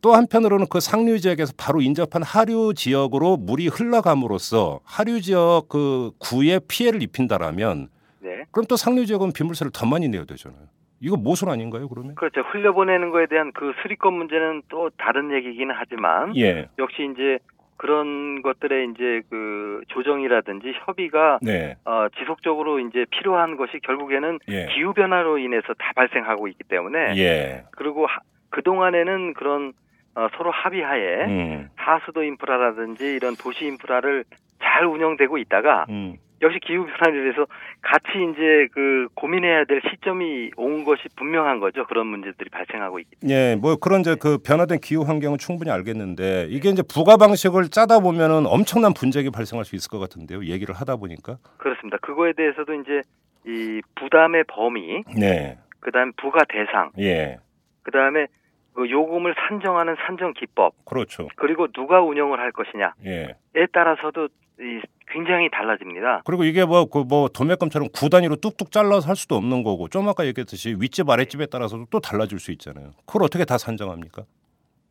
S2: 또 한편으로는 그 상류 지역에서 바로 인접한 하류 지역으로 물이 흘러감으로써 하류 지역 그 구에 피해를 입힌다라면
S8: 네.
S2: 그럼 또 상류 지역은 빗물세를 더 많이 내야 되잖아요. 이거 모순 아닌가요, 그러면?
S8: 그렇죠. 흘려보내는 거에 대한 그 수리권 문제는 또 다른 얘기기는 하지만
S2: 예.
S8: 역시 이제 그런 것들의 이제 그 조정이라든지 협의가
S2: 네.
S8: 어, 지속적으로 이제 필요한 것이 결국에는
S2: 예.
S8: 기후 변화로 인해서 다 발생하고 있기 때문에
S2: 예.
S8: 그리고 그 동안에는 그런 어, 서로 합의하에
S2: 음.
S8: 하수도 인프라라든지 이런 도시 인프라를 잘 운영되고 있다가
S2: 음.
S8: 역시 기후 변화에 대해서 같이 이제 그 고민해야 될 시점이 온 것이 분명한 거죠. 그런 문제들이 발생하고 있기
S2: 예, 뭐 그런 이제 그 변화된 기후 환경은 충분히 알겠는데 이게 이제 부가 방식을 짜다 보면은 엄청난 분쟁이 발생할 수 있을 것 같은데요. 얘기를 하다 보니까.
S8: 그렇습니다. 그거에 대해서도 이제 이 부담의 범위,
S2: 네.
S8: 그다음 부가 대상,
S2: 예.
S8: 그다음에 그 요금을 산정하는 산정 기법,
S2: 그렇죠.
S8: 그리고 누가 운영을 할 것이냐에
S2: 예.
S8: 따라서도 이 굉장히 달라집니다.
S2: 그리고 이게 뭐 그 뭐 도매금처럼 구 단위로 뚝뚝 잘라서 할 수도 없는 거고 좀 아까 얘기했듯이 윗집 아랫집에 따라서도 또 달라질 수 있잖아요. 그걸 어떻게 다 산정합니까?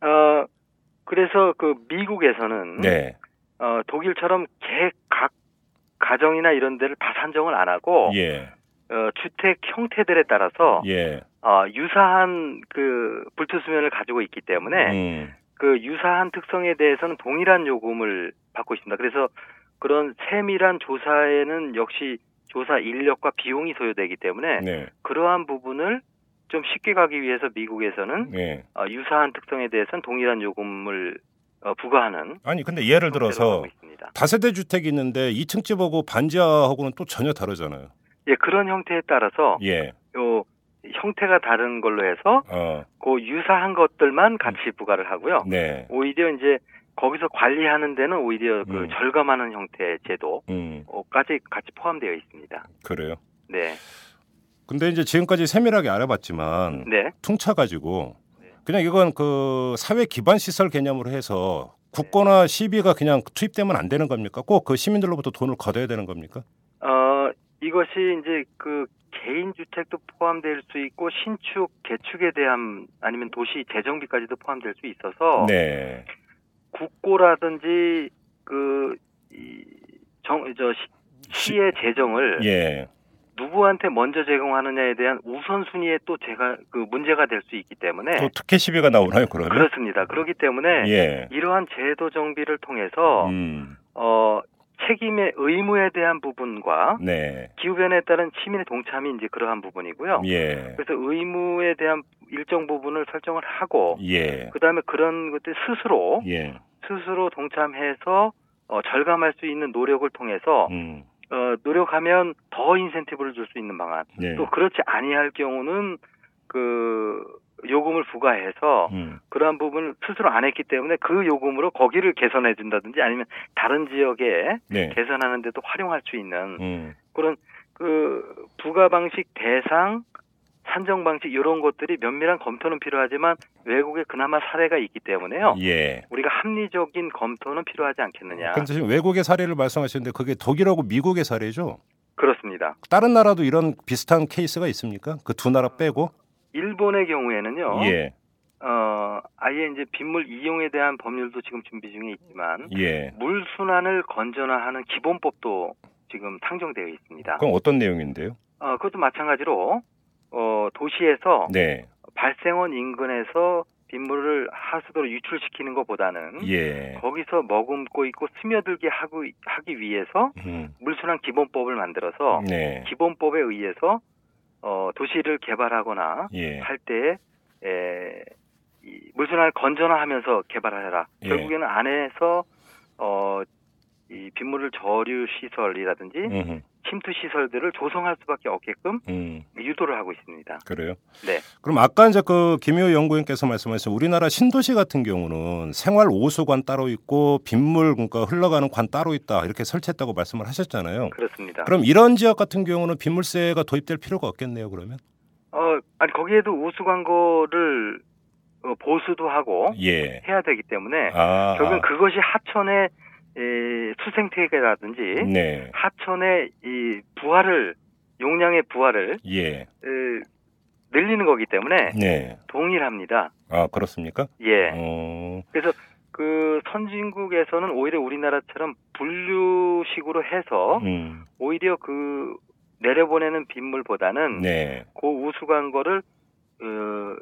S8: 어 그래서 그 미국에서는
S2: 네.
S8: 어 독일처럼 개각 가정이나 이런 데를 다 산정을 안 하고
S2: 예.
S8: 어, 주택 형태들에 따라서
S2: 예.
S8: 어, 유사한 그 불투 수면을 가지고 있기 때문에
S2: 음.
S8: 그 유사한 특성에 대해서는 동일한 요금을 받고 있습니다. 그래서 그런 세밀한 조사에는 역시 조사 인력과 비용이 소요되기 때문에
S2: 네.
S8: 그러한 부분을 좀 쉽게 가기 위해서 미국에서는
S2: 네.
S8: 어, 유사한 특성에 대해서는 동일한 요금을 어, 부과하는
S2: 아니 근데 예를 들어서. 다세대 주택이 있는데 2층 집하고 반지하하고는 또 전혀 다르잖아요.
S8: 예, 그런 형태에 따라서
S2: 예.
S8: 요 형태가 다른 걸로 해서
S2: 어.
S8: 그 유사한 것들만 같이 부과를 하고요.
S2: 네.
S8: 오히려 이제 거기서 관리하는 데는 오히려 그
S2: 음.
S8: 절감하는 형태의 제도까지
S2: 음.
S8: 같이 포함되어 있습니다.
S2: 그래요.
S8: 네,
S2: 근데 이제 지금까지 세밀하게 알아봤지만
S8: 네,
S2: 퉁쳐 가지고 그냥 이건 그 사회 기반 시설 개념으로 해서 국고나 시비가 그냥 투입되면 안 되는 겁니까? 꼭 그 시민들로부터 돈을 걷어야 되는 겁니까?
S8: 어 이것이 이제 그 개인 주택도 포함될 수 있고 신축, 개축에 대한 아니면 도시 재정비까지도 포함될 수 있어서
S2: 네.
S8: 국고라든지 그이정저 시의 재정을
S2: 예.
S8: 누구한테 먼저 제공하느냐에 대한 우선순위에 또 제가 그 문제가 될 수 있기 때문에
S2: 또 특혜 시비가 나오나요, 그러면?
S8: 그렇습니다. 그렇기 때문에
S2: 예.
S8: 이러한 제도 정비를 통해서
S2: 음.
S8: 어 책임의 의무에 대한 부분과
S2: 네.
S8: 기후 변화에 따른 시민의 동참이 이제 그러한 부분이고요.
S2: 예.
S8: 그래서 의무에 대한 일정 부분을 설정을 하고
S2: 예.
S8: 그다음에 그런 것들 스스로
S2: 예.
S8: 스스로 동참해서 어, 절감할 수 있는 노력을 통해서
S2: 음.
S8: 어, 노력하면 더 인센티브를 줄 수 있는 방안.
S2: 예.
S8: 또 그렇지 아니할 경우는 그 요금을 부과해서
S2: 음.
S8: 그러한 부분을 스스로 안 했기 때문에 그 요금으로 거기를 개선해 준다든지 아니면 다른 지역에
S2: 네.
S8: 개선하는 데도 활용할 수 있는
S2: 음.
S8: 그런 그 부가 방식 대상 산정 방식 이런 것들이 면밀한 검토는 필요하지만 외국에 그나마 사례가 있기 때문에요.
S2: 예.
S8: 우리가 합리적인 검토는 필요하지 않겠느냐.
S2: 근데 지금 외국의 사례를 말씀하시는데 그게 독일하고 미국의 사례죠?
S8: 그렇습니다.
S2: 다른 나라도 이런 비슷한 케이스가 있습니까? 그 두 나라 빼고?
S8: 일본의 경우에는요.
S2: 예.
S8: 어, 아예 이제 빗물 이용에 대한 법률도 지금 준비 중에 있지만
S2: 예.
S8: 물 순환을 건전화하는 기본법도 지금 상정되어 있습니다.
S2: 그럼 어떤 내용인데요?
S8: 어, 그것도 마찬가지로 어, 도시에서
S2: 네.
S8: 발생원 인근에서 빗물을 하수도로 유출시키는 것보다는
S2: 예.
S8: 거기서 머금고 있고 스며들게 하고, 하기 위해서
S2: 음.
S8: 물순환 기본법을 만들어서
S2: 네.
S8: 기본법에 의해서 어, 도시를 개발하거나
S2: 예.
S8: 할 때에 에, 이 물순환을 건전화하면서 개발하라.
S2: 예.
S8: 결국에는 안에서 어, 이 빗물을 저류 시설이라든지
S2: 음흠.
S8: 침투 시설들을 조성할 수밖에 없게끔
S2: 음.
S8: 유도를 하고 있습니다.
S2: 그래요?
S8: 네.
S2: 그럼 아까 이제 그 김효 연구원께서 말씀하신 우리나라 신도시 같은 경우는 생활 오수관 따로 있고 빗물 그러니까 흘러가는 관 따로 있다 이렇게 설치했다고 말씀을 하셨잖아요.
S8: 그렇습니다.
S2: 그럼 이런 지역 같은 경우는 빗물세가 도입될 필요가 없겠네요. 그러면?
S8: 어, 아니 거기에도 우수 광고를 어, 보수도 하고
S2: 예.
S8: 해야 되기 때문에
S2: 아.
S8: 결국은 그것이 하천의 에, 수생태계라든지
S2: 네.
S8: 하천의 이 부하를 용량의 부하를
S2: 예.
S8: 에, 늘리는 거기 때문에
S2: 네.
S8: 동일합니다.
S2: 아 그렇습니까?
S8: 예.
S2: 어.
S8: 그래서 그 선진국에서는 오히려 우리나라처럼 분류식으로 해서
S2: 음.
S8: 오히려 그 내려보내는 빗물보다는
S2: 네.
S8: 그 우수관 거를 어,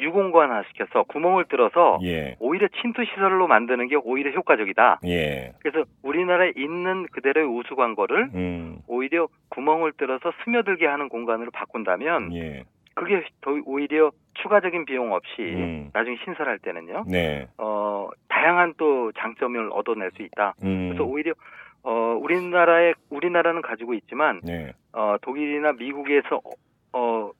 S8: 유공관화 시켜서 구멍을 뚫어서
S2: 예.
S8: 오히려 침투 시설로 만드는 게 오히려 효과적이다.
S2: 예.
S8: 그래서 우리나라에 있는 그대로의 우수관 거를
S2: 음.
S8: 오히려 구멍을 뚫어서 스며들게 하는 공간으로 바꾼다면
S2: 예.
S8: 그게 더 오히려 추가적인 비용 없이
S2: 음.
S8: 나중에 신설할 때는요.
S2: 네.
S8: 어, 다양한 또 장점을 얻어낼 수 있다.
S2: 음.
S8: 그래서 오히려 어, 우리나라에 우리나라는 가지고 있지만
S2: 네.
S8: 어, 독일이나 미국에서 어,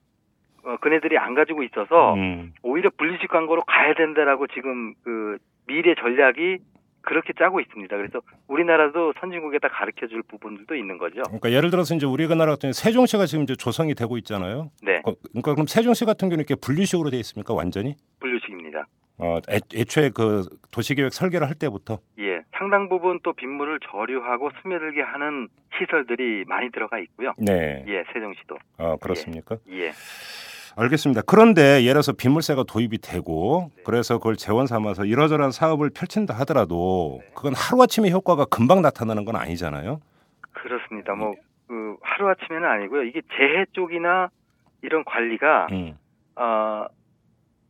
S8: 어, 그네들이 안 가지고 있어서
S2: 음.
S8: 오히려 분리식 광고로 가야 된다라고 지금 그 미래 전략이 그렇게 짜고 있습니다. 그래서 우리나라도 선진국에다 가르쳐 줄 부분들도 있는 거죠.
S2: 그러니까 예를 들어서 이제 우리나라 같은 경우 세종시가 지금 이제 조성이 되고 있잖아요.
S8: 네,
S2: 거- 그러니까 그럼 세종시 같은 경우는 이렇게 분류식으로 돼 있습니까? 완전히?
S8: 분류식입니다.
S2: 어, 애, 애초에 그 도시계획 설계를 할 때부터
S8: 예, 상당 부분 또 빗물을 저류하고 스며들게 하는 시설들이 많이 들어가 있고요.
S2: 네.
S8: 예, 세종시도.
S2: 아, 그렇습니까?
S8: 예.
S2: 알겠습니다. 그런데 예를 들어서 빗물세가 도입이 되고 그래서 그걸 재원 삼아서 이러저러한 사업을 펼친다 하더라도 그건 하루아침에 효과가 금방 나타나는 건 아니잖아요.
S8: 그렇습니다. 뭐, 그, 하루아침에는 아니고요. 이게 재해 쪽이나 이런 관리가,
S2: 음.
S8: 어,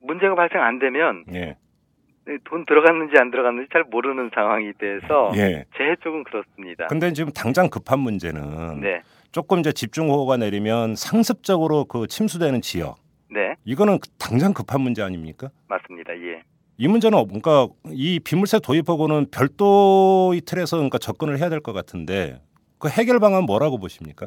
S8: 문제가 발생 안 되면
S2: 예.
S8: 돈 들어갔는지 안 들어갔는지 잘 모르는 상황이 돼서
S2: 예.
S8: 재해 쪽은 그렇습니다.
S2: 근데 지금 당장 급한 문제는
S8: 네.
S2: 조금 이제 집중호우가 내리면 상습적으로 그 침수되는 지역
S8: 네.
S2: 이거는 당장 급한 문제 아닙니까?
S8: 맞습니다. 예.
S2: 이 문제는 없- 그러니까 이 빗물세 도입하고는 별도의 틀에서 그러니까 접근을 해야 될 것 같은데 그 해결 방안 뭐라고 보십니까?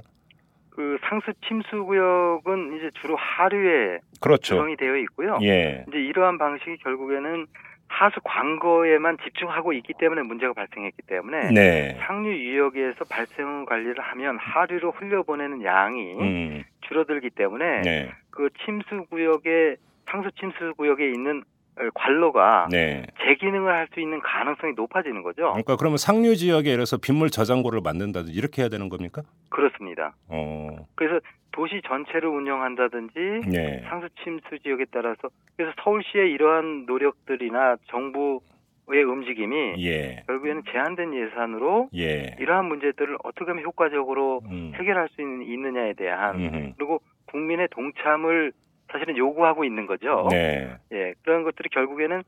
S8: 그 상습 침수 구역은 이제 주로 하류에
S2: 그렇죠.
S8: 구성이 되어 있고요.
S2: 예.
S8: 이제 이러한 방식이 결국에는 하수 광거에만 집중하고 있기 때문에 문제가 발생했기 때문에
S2: 네.
S8: 상류 유역에서 발생 관리를 하면 하류로 흘려보내는 양이
S2: 음.
S8: 줄어들기 때문에
S2: 네.
S8: 그 침수 구역에 상수 침수 구역에 있는 어, 관로가
S2: 네.
S8: 제 기능을 할 수 있는 가능성이 높아지는 거죠.
S2: 그러니까 그러면 상류 지역에 예를 들어서 빗물 저장고를 만든다든지 이렇게 해야 되는 겁니까?
S8: 그렇습니다.
S2: 어.
S8: 그래서 도시 전체를 운영한다든지
S2: 네.
S8: 상수 침수 지역에 따라서 그래서 서울시의 이러한 노력들이나 정부의 움직임이
S2: 예.
S8: 결국에는 제한된 예산으로
S2: 예.
S8: 이러한 문제들을 어떻게 하면 효과적으로
S2: 음.
S8: 해결할 수 있는, 있느냐에 대한
S2: 음흠.
S8: 그리고 국민의 동참을 사실은 요구하고 있는 거죠.
S2: 네.
S8: 예, 그런 것들이 결국에는 이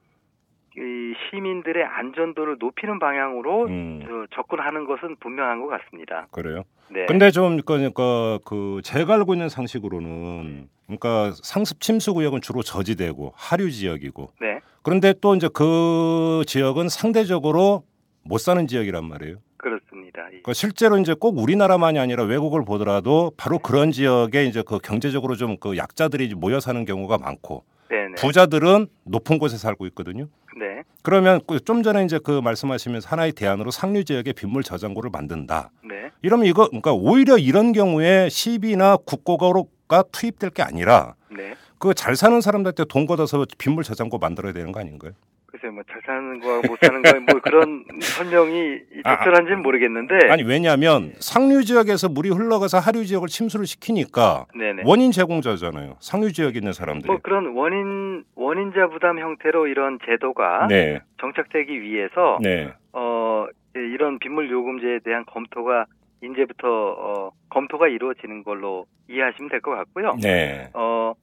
S8: 시민들의 안전도를 높이는 방향으로
S2: 음.
S8: 저, 접근하는 것은 분명한 것 같습니다.
S2: 그래요.
S8: 네.
S2: 근데 좀 그러니까 그 제가 알고 있는 상식으로는 그러니까 상습 침수 구역은 주로 저지대고 하류 지역이고
S8: 네,
S2: 그런데 또 이제 그 지역은 상대적으로 못 사는 지역이란 말이에요.
S8: 그렇습니다. 예.
S2: 그러니까 실제로 이제 꼭 우리나라만이 아니라 외국을 보더라도 바로 그런 지역에 이제 그 경제적으로 좀 그 약자들이 모여 사는 경우가 많고
S8: 네, 네.
S2: 부자들은 높은 곳에 살고 있거든요.
S8: 네,
S2: 그러면 그좀 전에 이제 그 말씀하시면서 하나의 대안으로 상류 지역에 빗물 저장고를 만든다.
S8: 네.
S2: 이러면 이거 그러니까 오히려 이런 경우에 시비나 국고가 투입될 게 아니라
S8: 네.
S2: 그잘 사는 사람들한테 돈 걷어서 빗물 저장고 만들어야 되는 거 아닌가요?
S8: 글쎄 뭐잘 사는 거와 못 사는 거와 뭐 그런 <laughs> 설명이
S2: 아,
S8: 적절한지는 모르겠는데
S2: 아니 왜냐하면 상류 지역에서 물이 흘러가서 하류 지역을 침수를 시키니까
S8: 네네.
S2: 원인 제공자잖아요. 상류 지역에 있는 사람들이.
S8: 뭐 그런 원인 원인자 부담 형태로 이런 제도가
S2: 네,
S8: 정착되기 위해서
S2: 네,
S8: 어 예, 이런 빗물 요금제에 대한 검토가 이제부터 어 검토가 이루어지는 걸로 이해하시면 될 것 같고요.
S2: 네.
S8: 어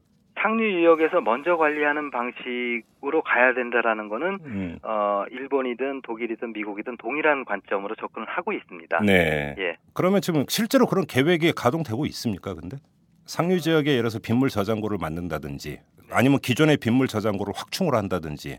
S8: 상류 유역에서 먼저 관리하는 방식으로 가야 된다라는 거는
S2: 음,
S8: 어 일본이든 독일이든 미국이든 동일한 관점으로 접근을 하고 있습니다.
S2: 네.
S8: 예.
S2: 그러면 지금 실제로 그런 계획이 가동되고 있습니까? 근데 상류 지역에 예를 들어서 빗물 저장고를 만든다든지 아니면 기존의 빗물 저장고를 확충을 한다든지.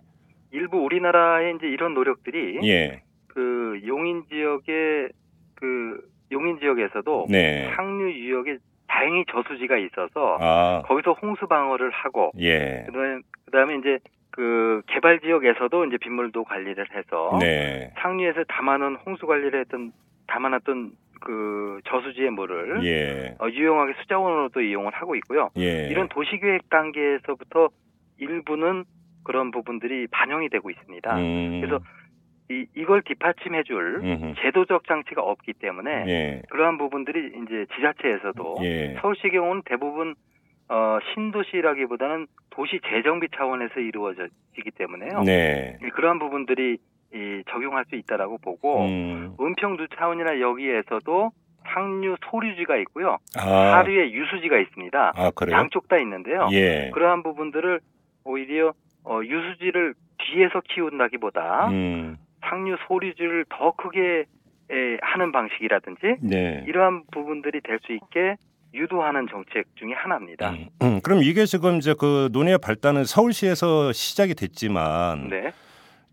S8: 일부 우리나라의 이제 이런 노력들이
S2: 예.
S8: 그 용인 지역의 그 용인 지역에서도
S2: 네.
S8: 상류 유역에 다행히 저수지가 있어서
S2: 아,
S8: 거기서 홍수 방어를 하고
S2: 예.
S8: 그다음에 그다음에 이제 그 개발 지역에서도 이제 빗물도 관리를 해서
S2: 네.
S8: 상류에서 담아놓은 홍수 관리를 했던 담아놨던 그 저수지의 물을
S2: 예.
S8: 어, 유용하게 수자원으로도 이용을 하고 있고요.
S2: 예.
S8: 이런 도시계획 단계에서부터 일부는 그런 부분들이 반영이 되고 있습니다.
S2: 음.
S8: 그래서 이, 이걸 뒷받침해줄
S2: 음흠.
S8: 제도적 장치가 없기 때문에
S2: 예.
S8: 그러한 부분들이 이제 지자체에서도
S2: 예.
S8: 서울시의 경우는 대부분 어, 신도시라기보다는 도시 재정비 차원에서 이루어지기 때문에요.
S2: 네.
S8: 이- 그러한 부분들이 이, 적용할 수 있다라고 보고
S2: 음.
S8: 은평 두 차원이나 여기에서도 상류 소류지가 있고요.
S2: 아.
S8: 하류에 유수지가 있습니다.
S2: 아, 그래요?
S8: 양쪽 다 있는데요.
S2: 예.
S8: 그러한 부분들을 오히려 어, 유수지를 뒤에서 키운다기보다
S2: 음.
S8: 상류 소류지를 더 크게 에, 하는 방식이라든지
S2: 네.
S8: 이러한 부분들이 될 수 있게 유도하는 정책 중에 하나입니다.
S2: 음, 음, 그럼 이게 지금 이제 그 논의의 발단은 서울시에서 시작이 됐지만
S8: 네.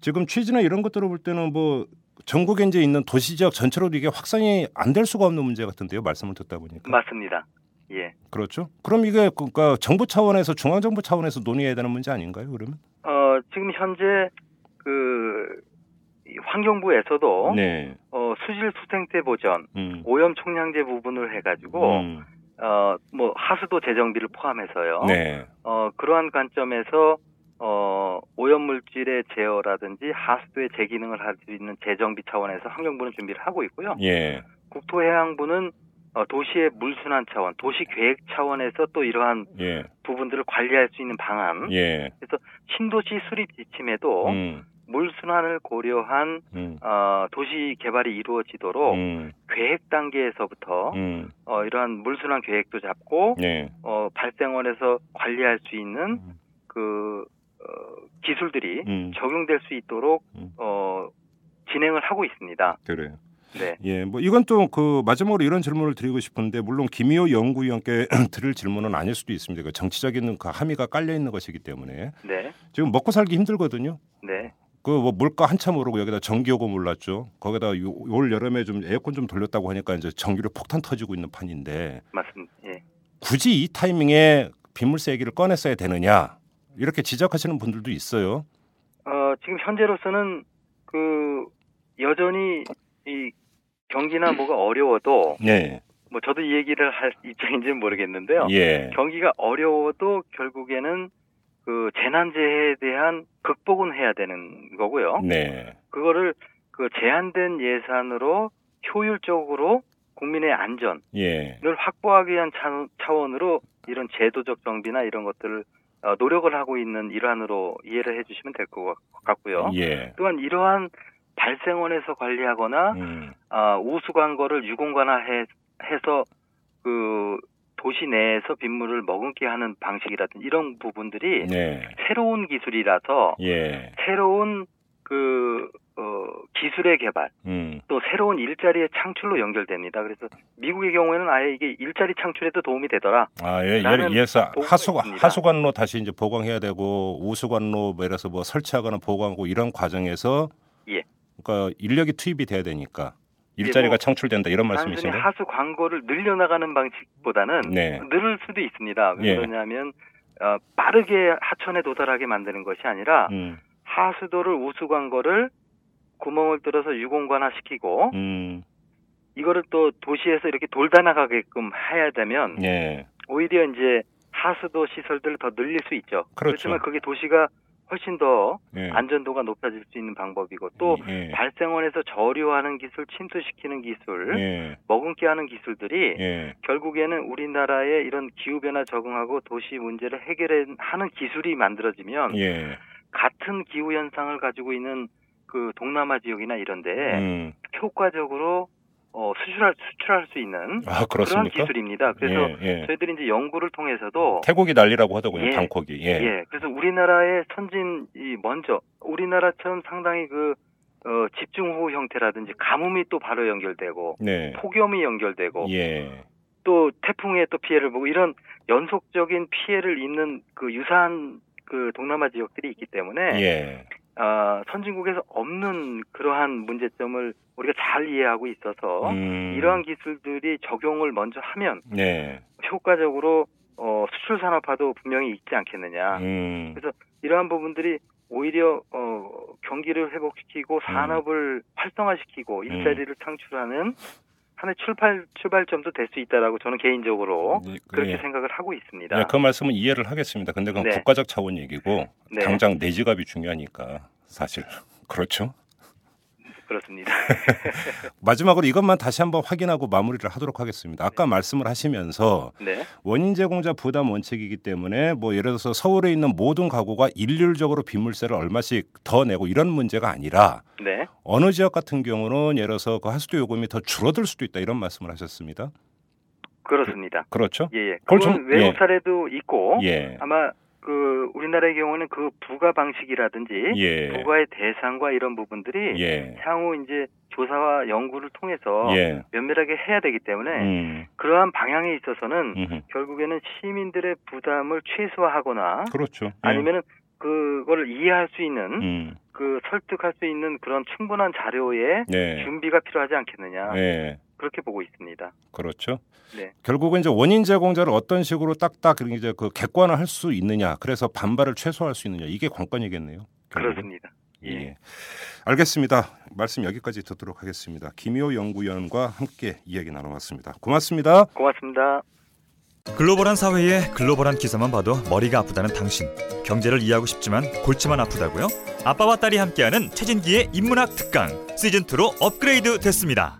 S2: 지금 취지나 이런 것들을 볼 때는 뭐 전국에 이제 있는 도시 지역 전체로도 이게 확산이 안 될 수가 없는 문제 같은데요. 말씀을 듣다 보니까.
S8: 맞습니다. 예.
S2: 그렇죠. 그럼 이게 그러니까 정부 차원에서 중앙 정부 차원에서 논의해야 되는 문제 아닌가요? 그러면?
S8: 어, 지금 현재 그이 환경부에서도
S2: 네.
S8: 어, 수질 수생태 보전,
S2: 음.
S8: 오염 총량제 부분을 해가지고
S2: 음.
S8: 어, 뭐 하수도 재정비를 포함해서요.
S2: 네.
S8: 어, 그러한 관점에서 어, 어, 오염 물질의 제어라든지 하수도의 재기능을 할 수 있는 재정비 차원에서 환경부는 준비를 하고 있고요.
S2: 예.
S8: 국토해양부는 어, 도시의 물순환 차원, 도시 계획 차원에서 또 이러한
S2: 예.
S8: 부분들을 관리할 수 있는 방안.
S2: 예.
S8: 그래서 신도시 수립 지침에도
S2: 음.
S8: 물순환을 고려한
S2: 음.
S8: 어, 도시 개발이 이루어지도록
S2: 음.
S8: 계획 단계에서부터
S2: 음.
S8: 어, 이러한 물순환 계획도 잡고
S2: 예.
S8: 어, 발생원에서 관리할 수 있는
S2: 음.
S8: 그 어, 기술들이
S2: 음.
S8: 적용될 수 있도록
S2: 음.
S8: 어, 진행을 하고 있습니다.
S2: 그래요.
S8: 네,
S2: 예, 뭐 이건 또 그 마지막으로 이런 질문을 드리고 싶은데 물론 김희호 연구위원께 <clears throat> 드릴 질문은 아닐 수도 있습니다. 그 정치적인 그 함의가 깔려 있는 것이기 때문에
S8: 네,
S2: 지금 먹고 살기 힘들거든요.
S8: 네,
S2: 그 뭐 물가 한참 오르고 여기다 전기요금 올랐죠. 거기다 요- 올 여름에 좀 에어컨 좀 돌렸다고 하니까 이제 전기료 폭탄 터지고 있는 판인데
S8: 맞습니다. 예.
S2: 굳이 이 타이밍에 빗물세 얘기를 꺼냈어야 되느냐 이렇게 지적하시는 분들도 있어요.
S8: 어, 지금 현재로서는 그 여전히 이 경기나 <clears throat> 뭐가 어려워도
S2: 예,
S8: 뭐 저도 이 얘기를 할 입장인지는 모르겠는데요.
S2: 예,
S8: 경기가 어려워도 결국에는 그 재난재해에 대한 극복은 해야 되는 거고요.
S2: 네,
S8: 그거를 그 제한된 예산으로 효율적으로 국민의 안전을
S2: 예,
S8: 확보하기 위한 차- 차원으로 이런 제도적 정비나 이런 것들을 어, 노력을 하고 있는 일환으로 이해를 해주시면 될 것 같고요.
S2: 예,
S8: 또한 이러한 발생원에서 관리하거나
S2: 음,
S8: 아, 우수광거를 유공관화해서 그 도시 내에서 빗물을 머금게 하는 방식이라든지 이런 부분들이
S2: 네,
S8: 새로운 기술이라서
S2: 예,
S8: 새로운 그 어, 기술의 개발
S2: 음,
S8: 또 새로운 일자리의 창출로 연결됩니다. 그래서 미국의 경우에는 아예 이게 일자리 창출에도 도움이 되더라.
S2: 아, 예, 예를 예서 하수
S8: 있습니다.
S2: 하수관로 다시 이제 보강해야 되고 우수관로 뭐 이래서 뭐 설치하거나 보강하고 이런 과정에서
S8: 예.
S2: 그러니까 인력이 투입이 돼야 되니까 일자리가
S8: 뭐
S2: 창출된다 이런 말씀이신가요?
S8: 하수 광고를 늘려나가는 방식보다는
S2: 네.
S8: 늘을 수도 있습니다. 왜
S2: 예.
S8: 그러냐면 어, 빠르게 하천에 도달하게 만드는 것이 아니라
S2: 음,
S8: 하수도를 우수 광고를 구멍을 뚫어서 유공관화 시키고
S2: 음,
S8: 이거를 또 도시에서 이렇게 돌다 나가게끔 해야 되면
S2: 예,
S8: 오히려 이제 하수도 시설들을 더 늘릴 수 있죠.
S2: 그렇죠.
S8: 그렇지만 그게 도시가 훨씬 더
S2: 예.
S8: 안전도가 높아질 수 있는 방법이고 또
S2: 예,
S8: 발생원에서 저류하는 기술, 침투시키는 기술,
S2: 예,
S8: 머금게 하는 기술들이
S2: 예,
S8: 결국에는 우리나라의 이런 기후 변화 적응하고 도시 문제를 해결하는 기술이 만들어지면
S2: 예,
S8: 같은 기후 현상을 가지고 있는 그 동남아 지역이나 이런데
S2: 음,
S8: 효과적으로 어, 수출할 수출할 수 있는
S2: 아
S8: 그런? 기술입니다. 그래서
S2: 예, 예.
S8: 저희들이 이제 연구를 통해서도
S2: 태국이 난리라고 하더군요,
S8: 예.
S2: 방콕이. 예,
S8: 예, 그래서 우리나라의 선진이 먼저 우리나라처럼 상당히 그 어, 집중호우 형태라든지 가뭄이 또 바로 연결되고
S2: 네,
S8: 폭염이 연결되고
S2: 예,
S8: 또 태풍의 또 피해를 보고 이런 연속적인 피해를 입는 그 유사한 그 동남아 지역들이 있기 때문에
S2: 예,
S8: 아, 선진국에서 없는 그러한 문제점을 우리가 잘 이해하고 있어서
S2: 음,
S8: 이러한 기술들이 적용을 먼저 하면
S2: 네,
S8: 효과적으로 어, 수출 산업화도 분명히 있지 않겠느냐.
S2: 음,
S8: 이러한 부분들이 오히려 어, 경기를 회복시키고 산업을 활성화시키고 일자리를 창출하는 하나의 출발 출발점도 될 수 있다라고 저는 개인적으로
S2: 예,
S8: 그렇게
S2: 예.
S8: 생각을 하고 있습니다.
S2: 예, 그 말씀은 이해를 하겠습니다. 근데 그건
S8: 네.
S2: 국가적 차원 얘기고
S8: 네.
S2: 당장 내 지갑이 중요하니까 사실 <laughs> 그렇죠.
S8: 그렇습니다. <laughs>
S2: 마지막으로 이것만 다시 한번 확인하고 마무리를 하도록 하겠습니다. 아까 말씀을 하시면서
S8: 네,
S2: 원인 제공자 부담 원칙이기 때문에 뭐 예를 들어서 서울에 있는 모든 가구가 일률적으로 빗물세를 얼마씩 더 내고 이런 문제가 아니라
S8: 네,
S2: 어느 지역 같은 경우는 예를 들어서 그 하수도 요금이 더 줄어들 수도 있다 이런 말씀을 하셨습니다.
S8: 그렇습니다.
S2: 그 렇죠?
S8: 예, 예.
S2: 그걸
S8: 그건
S2: 좀-
S8: 외국
S2: 예.
S8: 사례도 있고
S2: 예.
S8: 아마 그 우리나라의 경우는 그 부가 방식이라든지
S2: 예.
S8: 부가의 대상과 이런 부분들이
S2: 예.
S8: 향후 이제 조사와 연구를 통해서
S2: 예.
S8: 면밀하게 해야 되기 때문에
S2: 음.
S8: 그러한 방향에 있어서는
S2: 음흠.
S8: 결국에는 시민들의 부담을 최소화하거나
S2: 그렇죠. 예.
S8: 아니면은 그거를 이해할 수 있는
S2: 음.
S8: 그 설득할 수 있는 그런 충분한 자료의
S2: 네.
S8: 준비가 필요하지 않겠느냐
S2: 네.
S8: 그렇게 보고 있습니다.
S2: 그렇죠.
S8: 네.
S2: 결국은 이제 원인 제공자를 어떤 식으로 딱딱 이제 그 객관화 할 수 있느냐, 그래서 반발을 최소화할 수 있느냐 이게 관건이겠네요. 결국은.
S8: 그렇습니다.
S2: 예. 알겠습니다. 말씀 여기까지 듣도록 하겠습니다. 김효 연구위원과 함께 이야기 나눠봤습니다. 고맙습니다.
S8: 고맙습니다.
S9: 글로벌한 사회에 글로벌한 기사만 봐도 머리가 아프다는 당신. 경제를 이해하고 싶지만 골치만 아프다고요? 아빠와 딸이 함께하는 최진기의 인문학 특강 시즌 2로 업그레이드 됐습니다.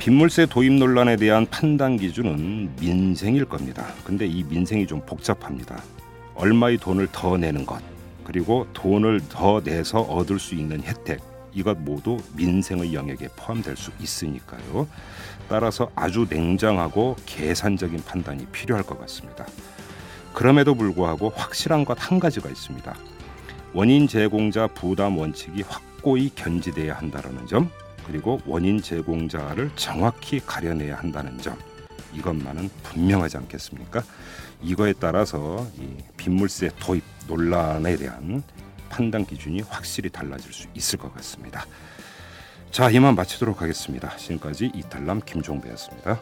S2: 빗물세 도입 논란에 대한 판단 기준은 민생일 겁니다. 근데 이 민생이 좀 복잡합니다. 얼마의 돈을 더 내는 것, 그리고 돈을 더 내서 얻을 수 있는 혜택, 이것 모두 민생의 영역에 포함될 수 있으니까요. 따라서 아주 냉정하고 계산적인 판단이 필요할 것 같습니다. 그럼에도 불구하고 확실한 것 한 가지가 있습니다. 원인 제공자 부담 원칙이 확고히 견지돼야 한다는 점, 그리고 원인 제공자를 정확히 가려내야 한다는 점, 이것만은 분명하지 않겠습니까? 이거에 따라서 이 빗물세 도입 논란에 대한 판단 기준이 확실히 달라질 수 있을 것 같습니다. 자, 이만 마치도록 하겠습니다. 지금까지 이탈남 김종배였습니다.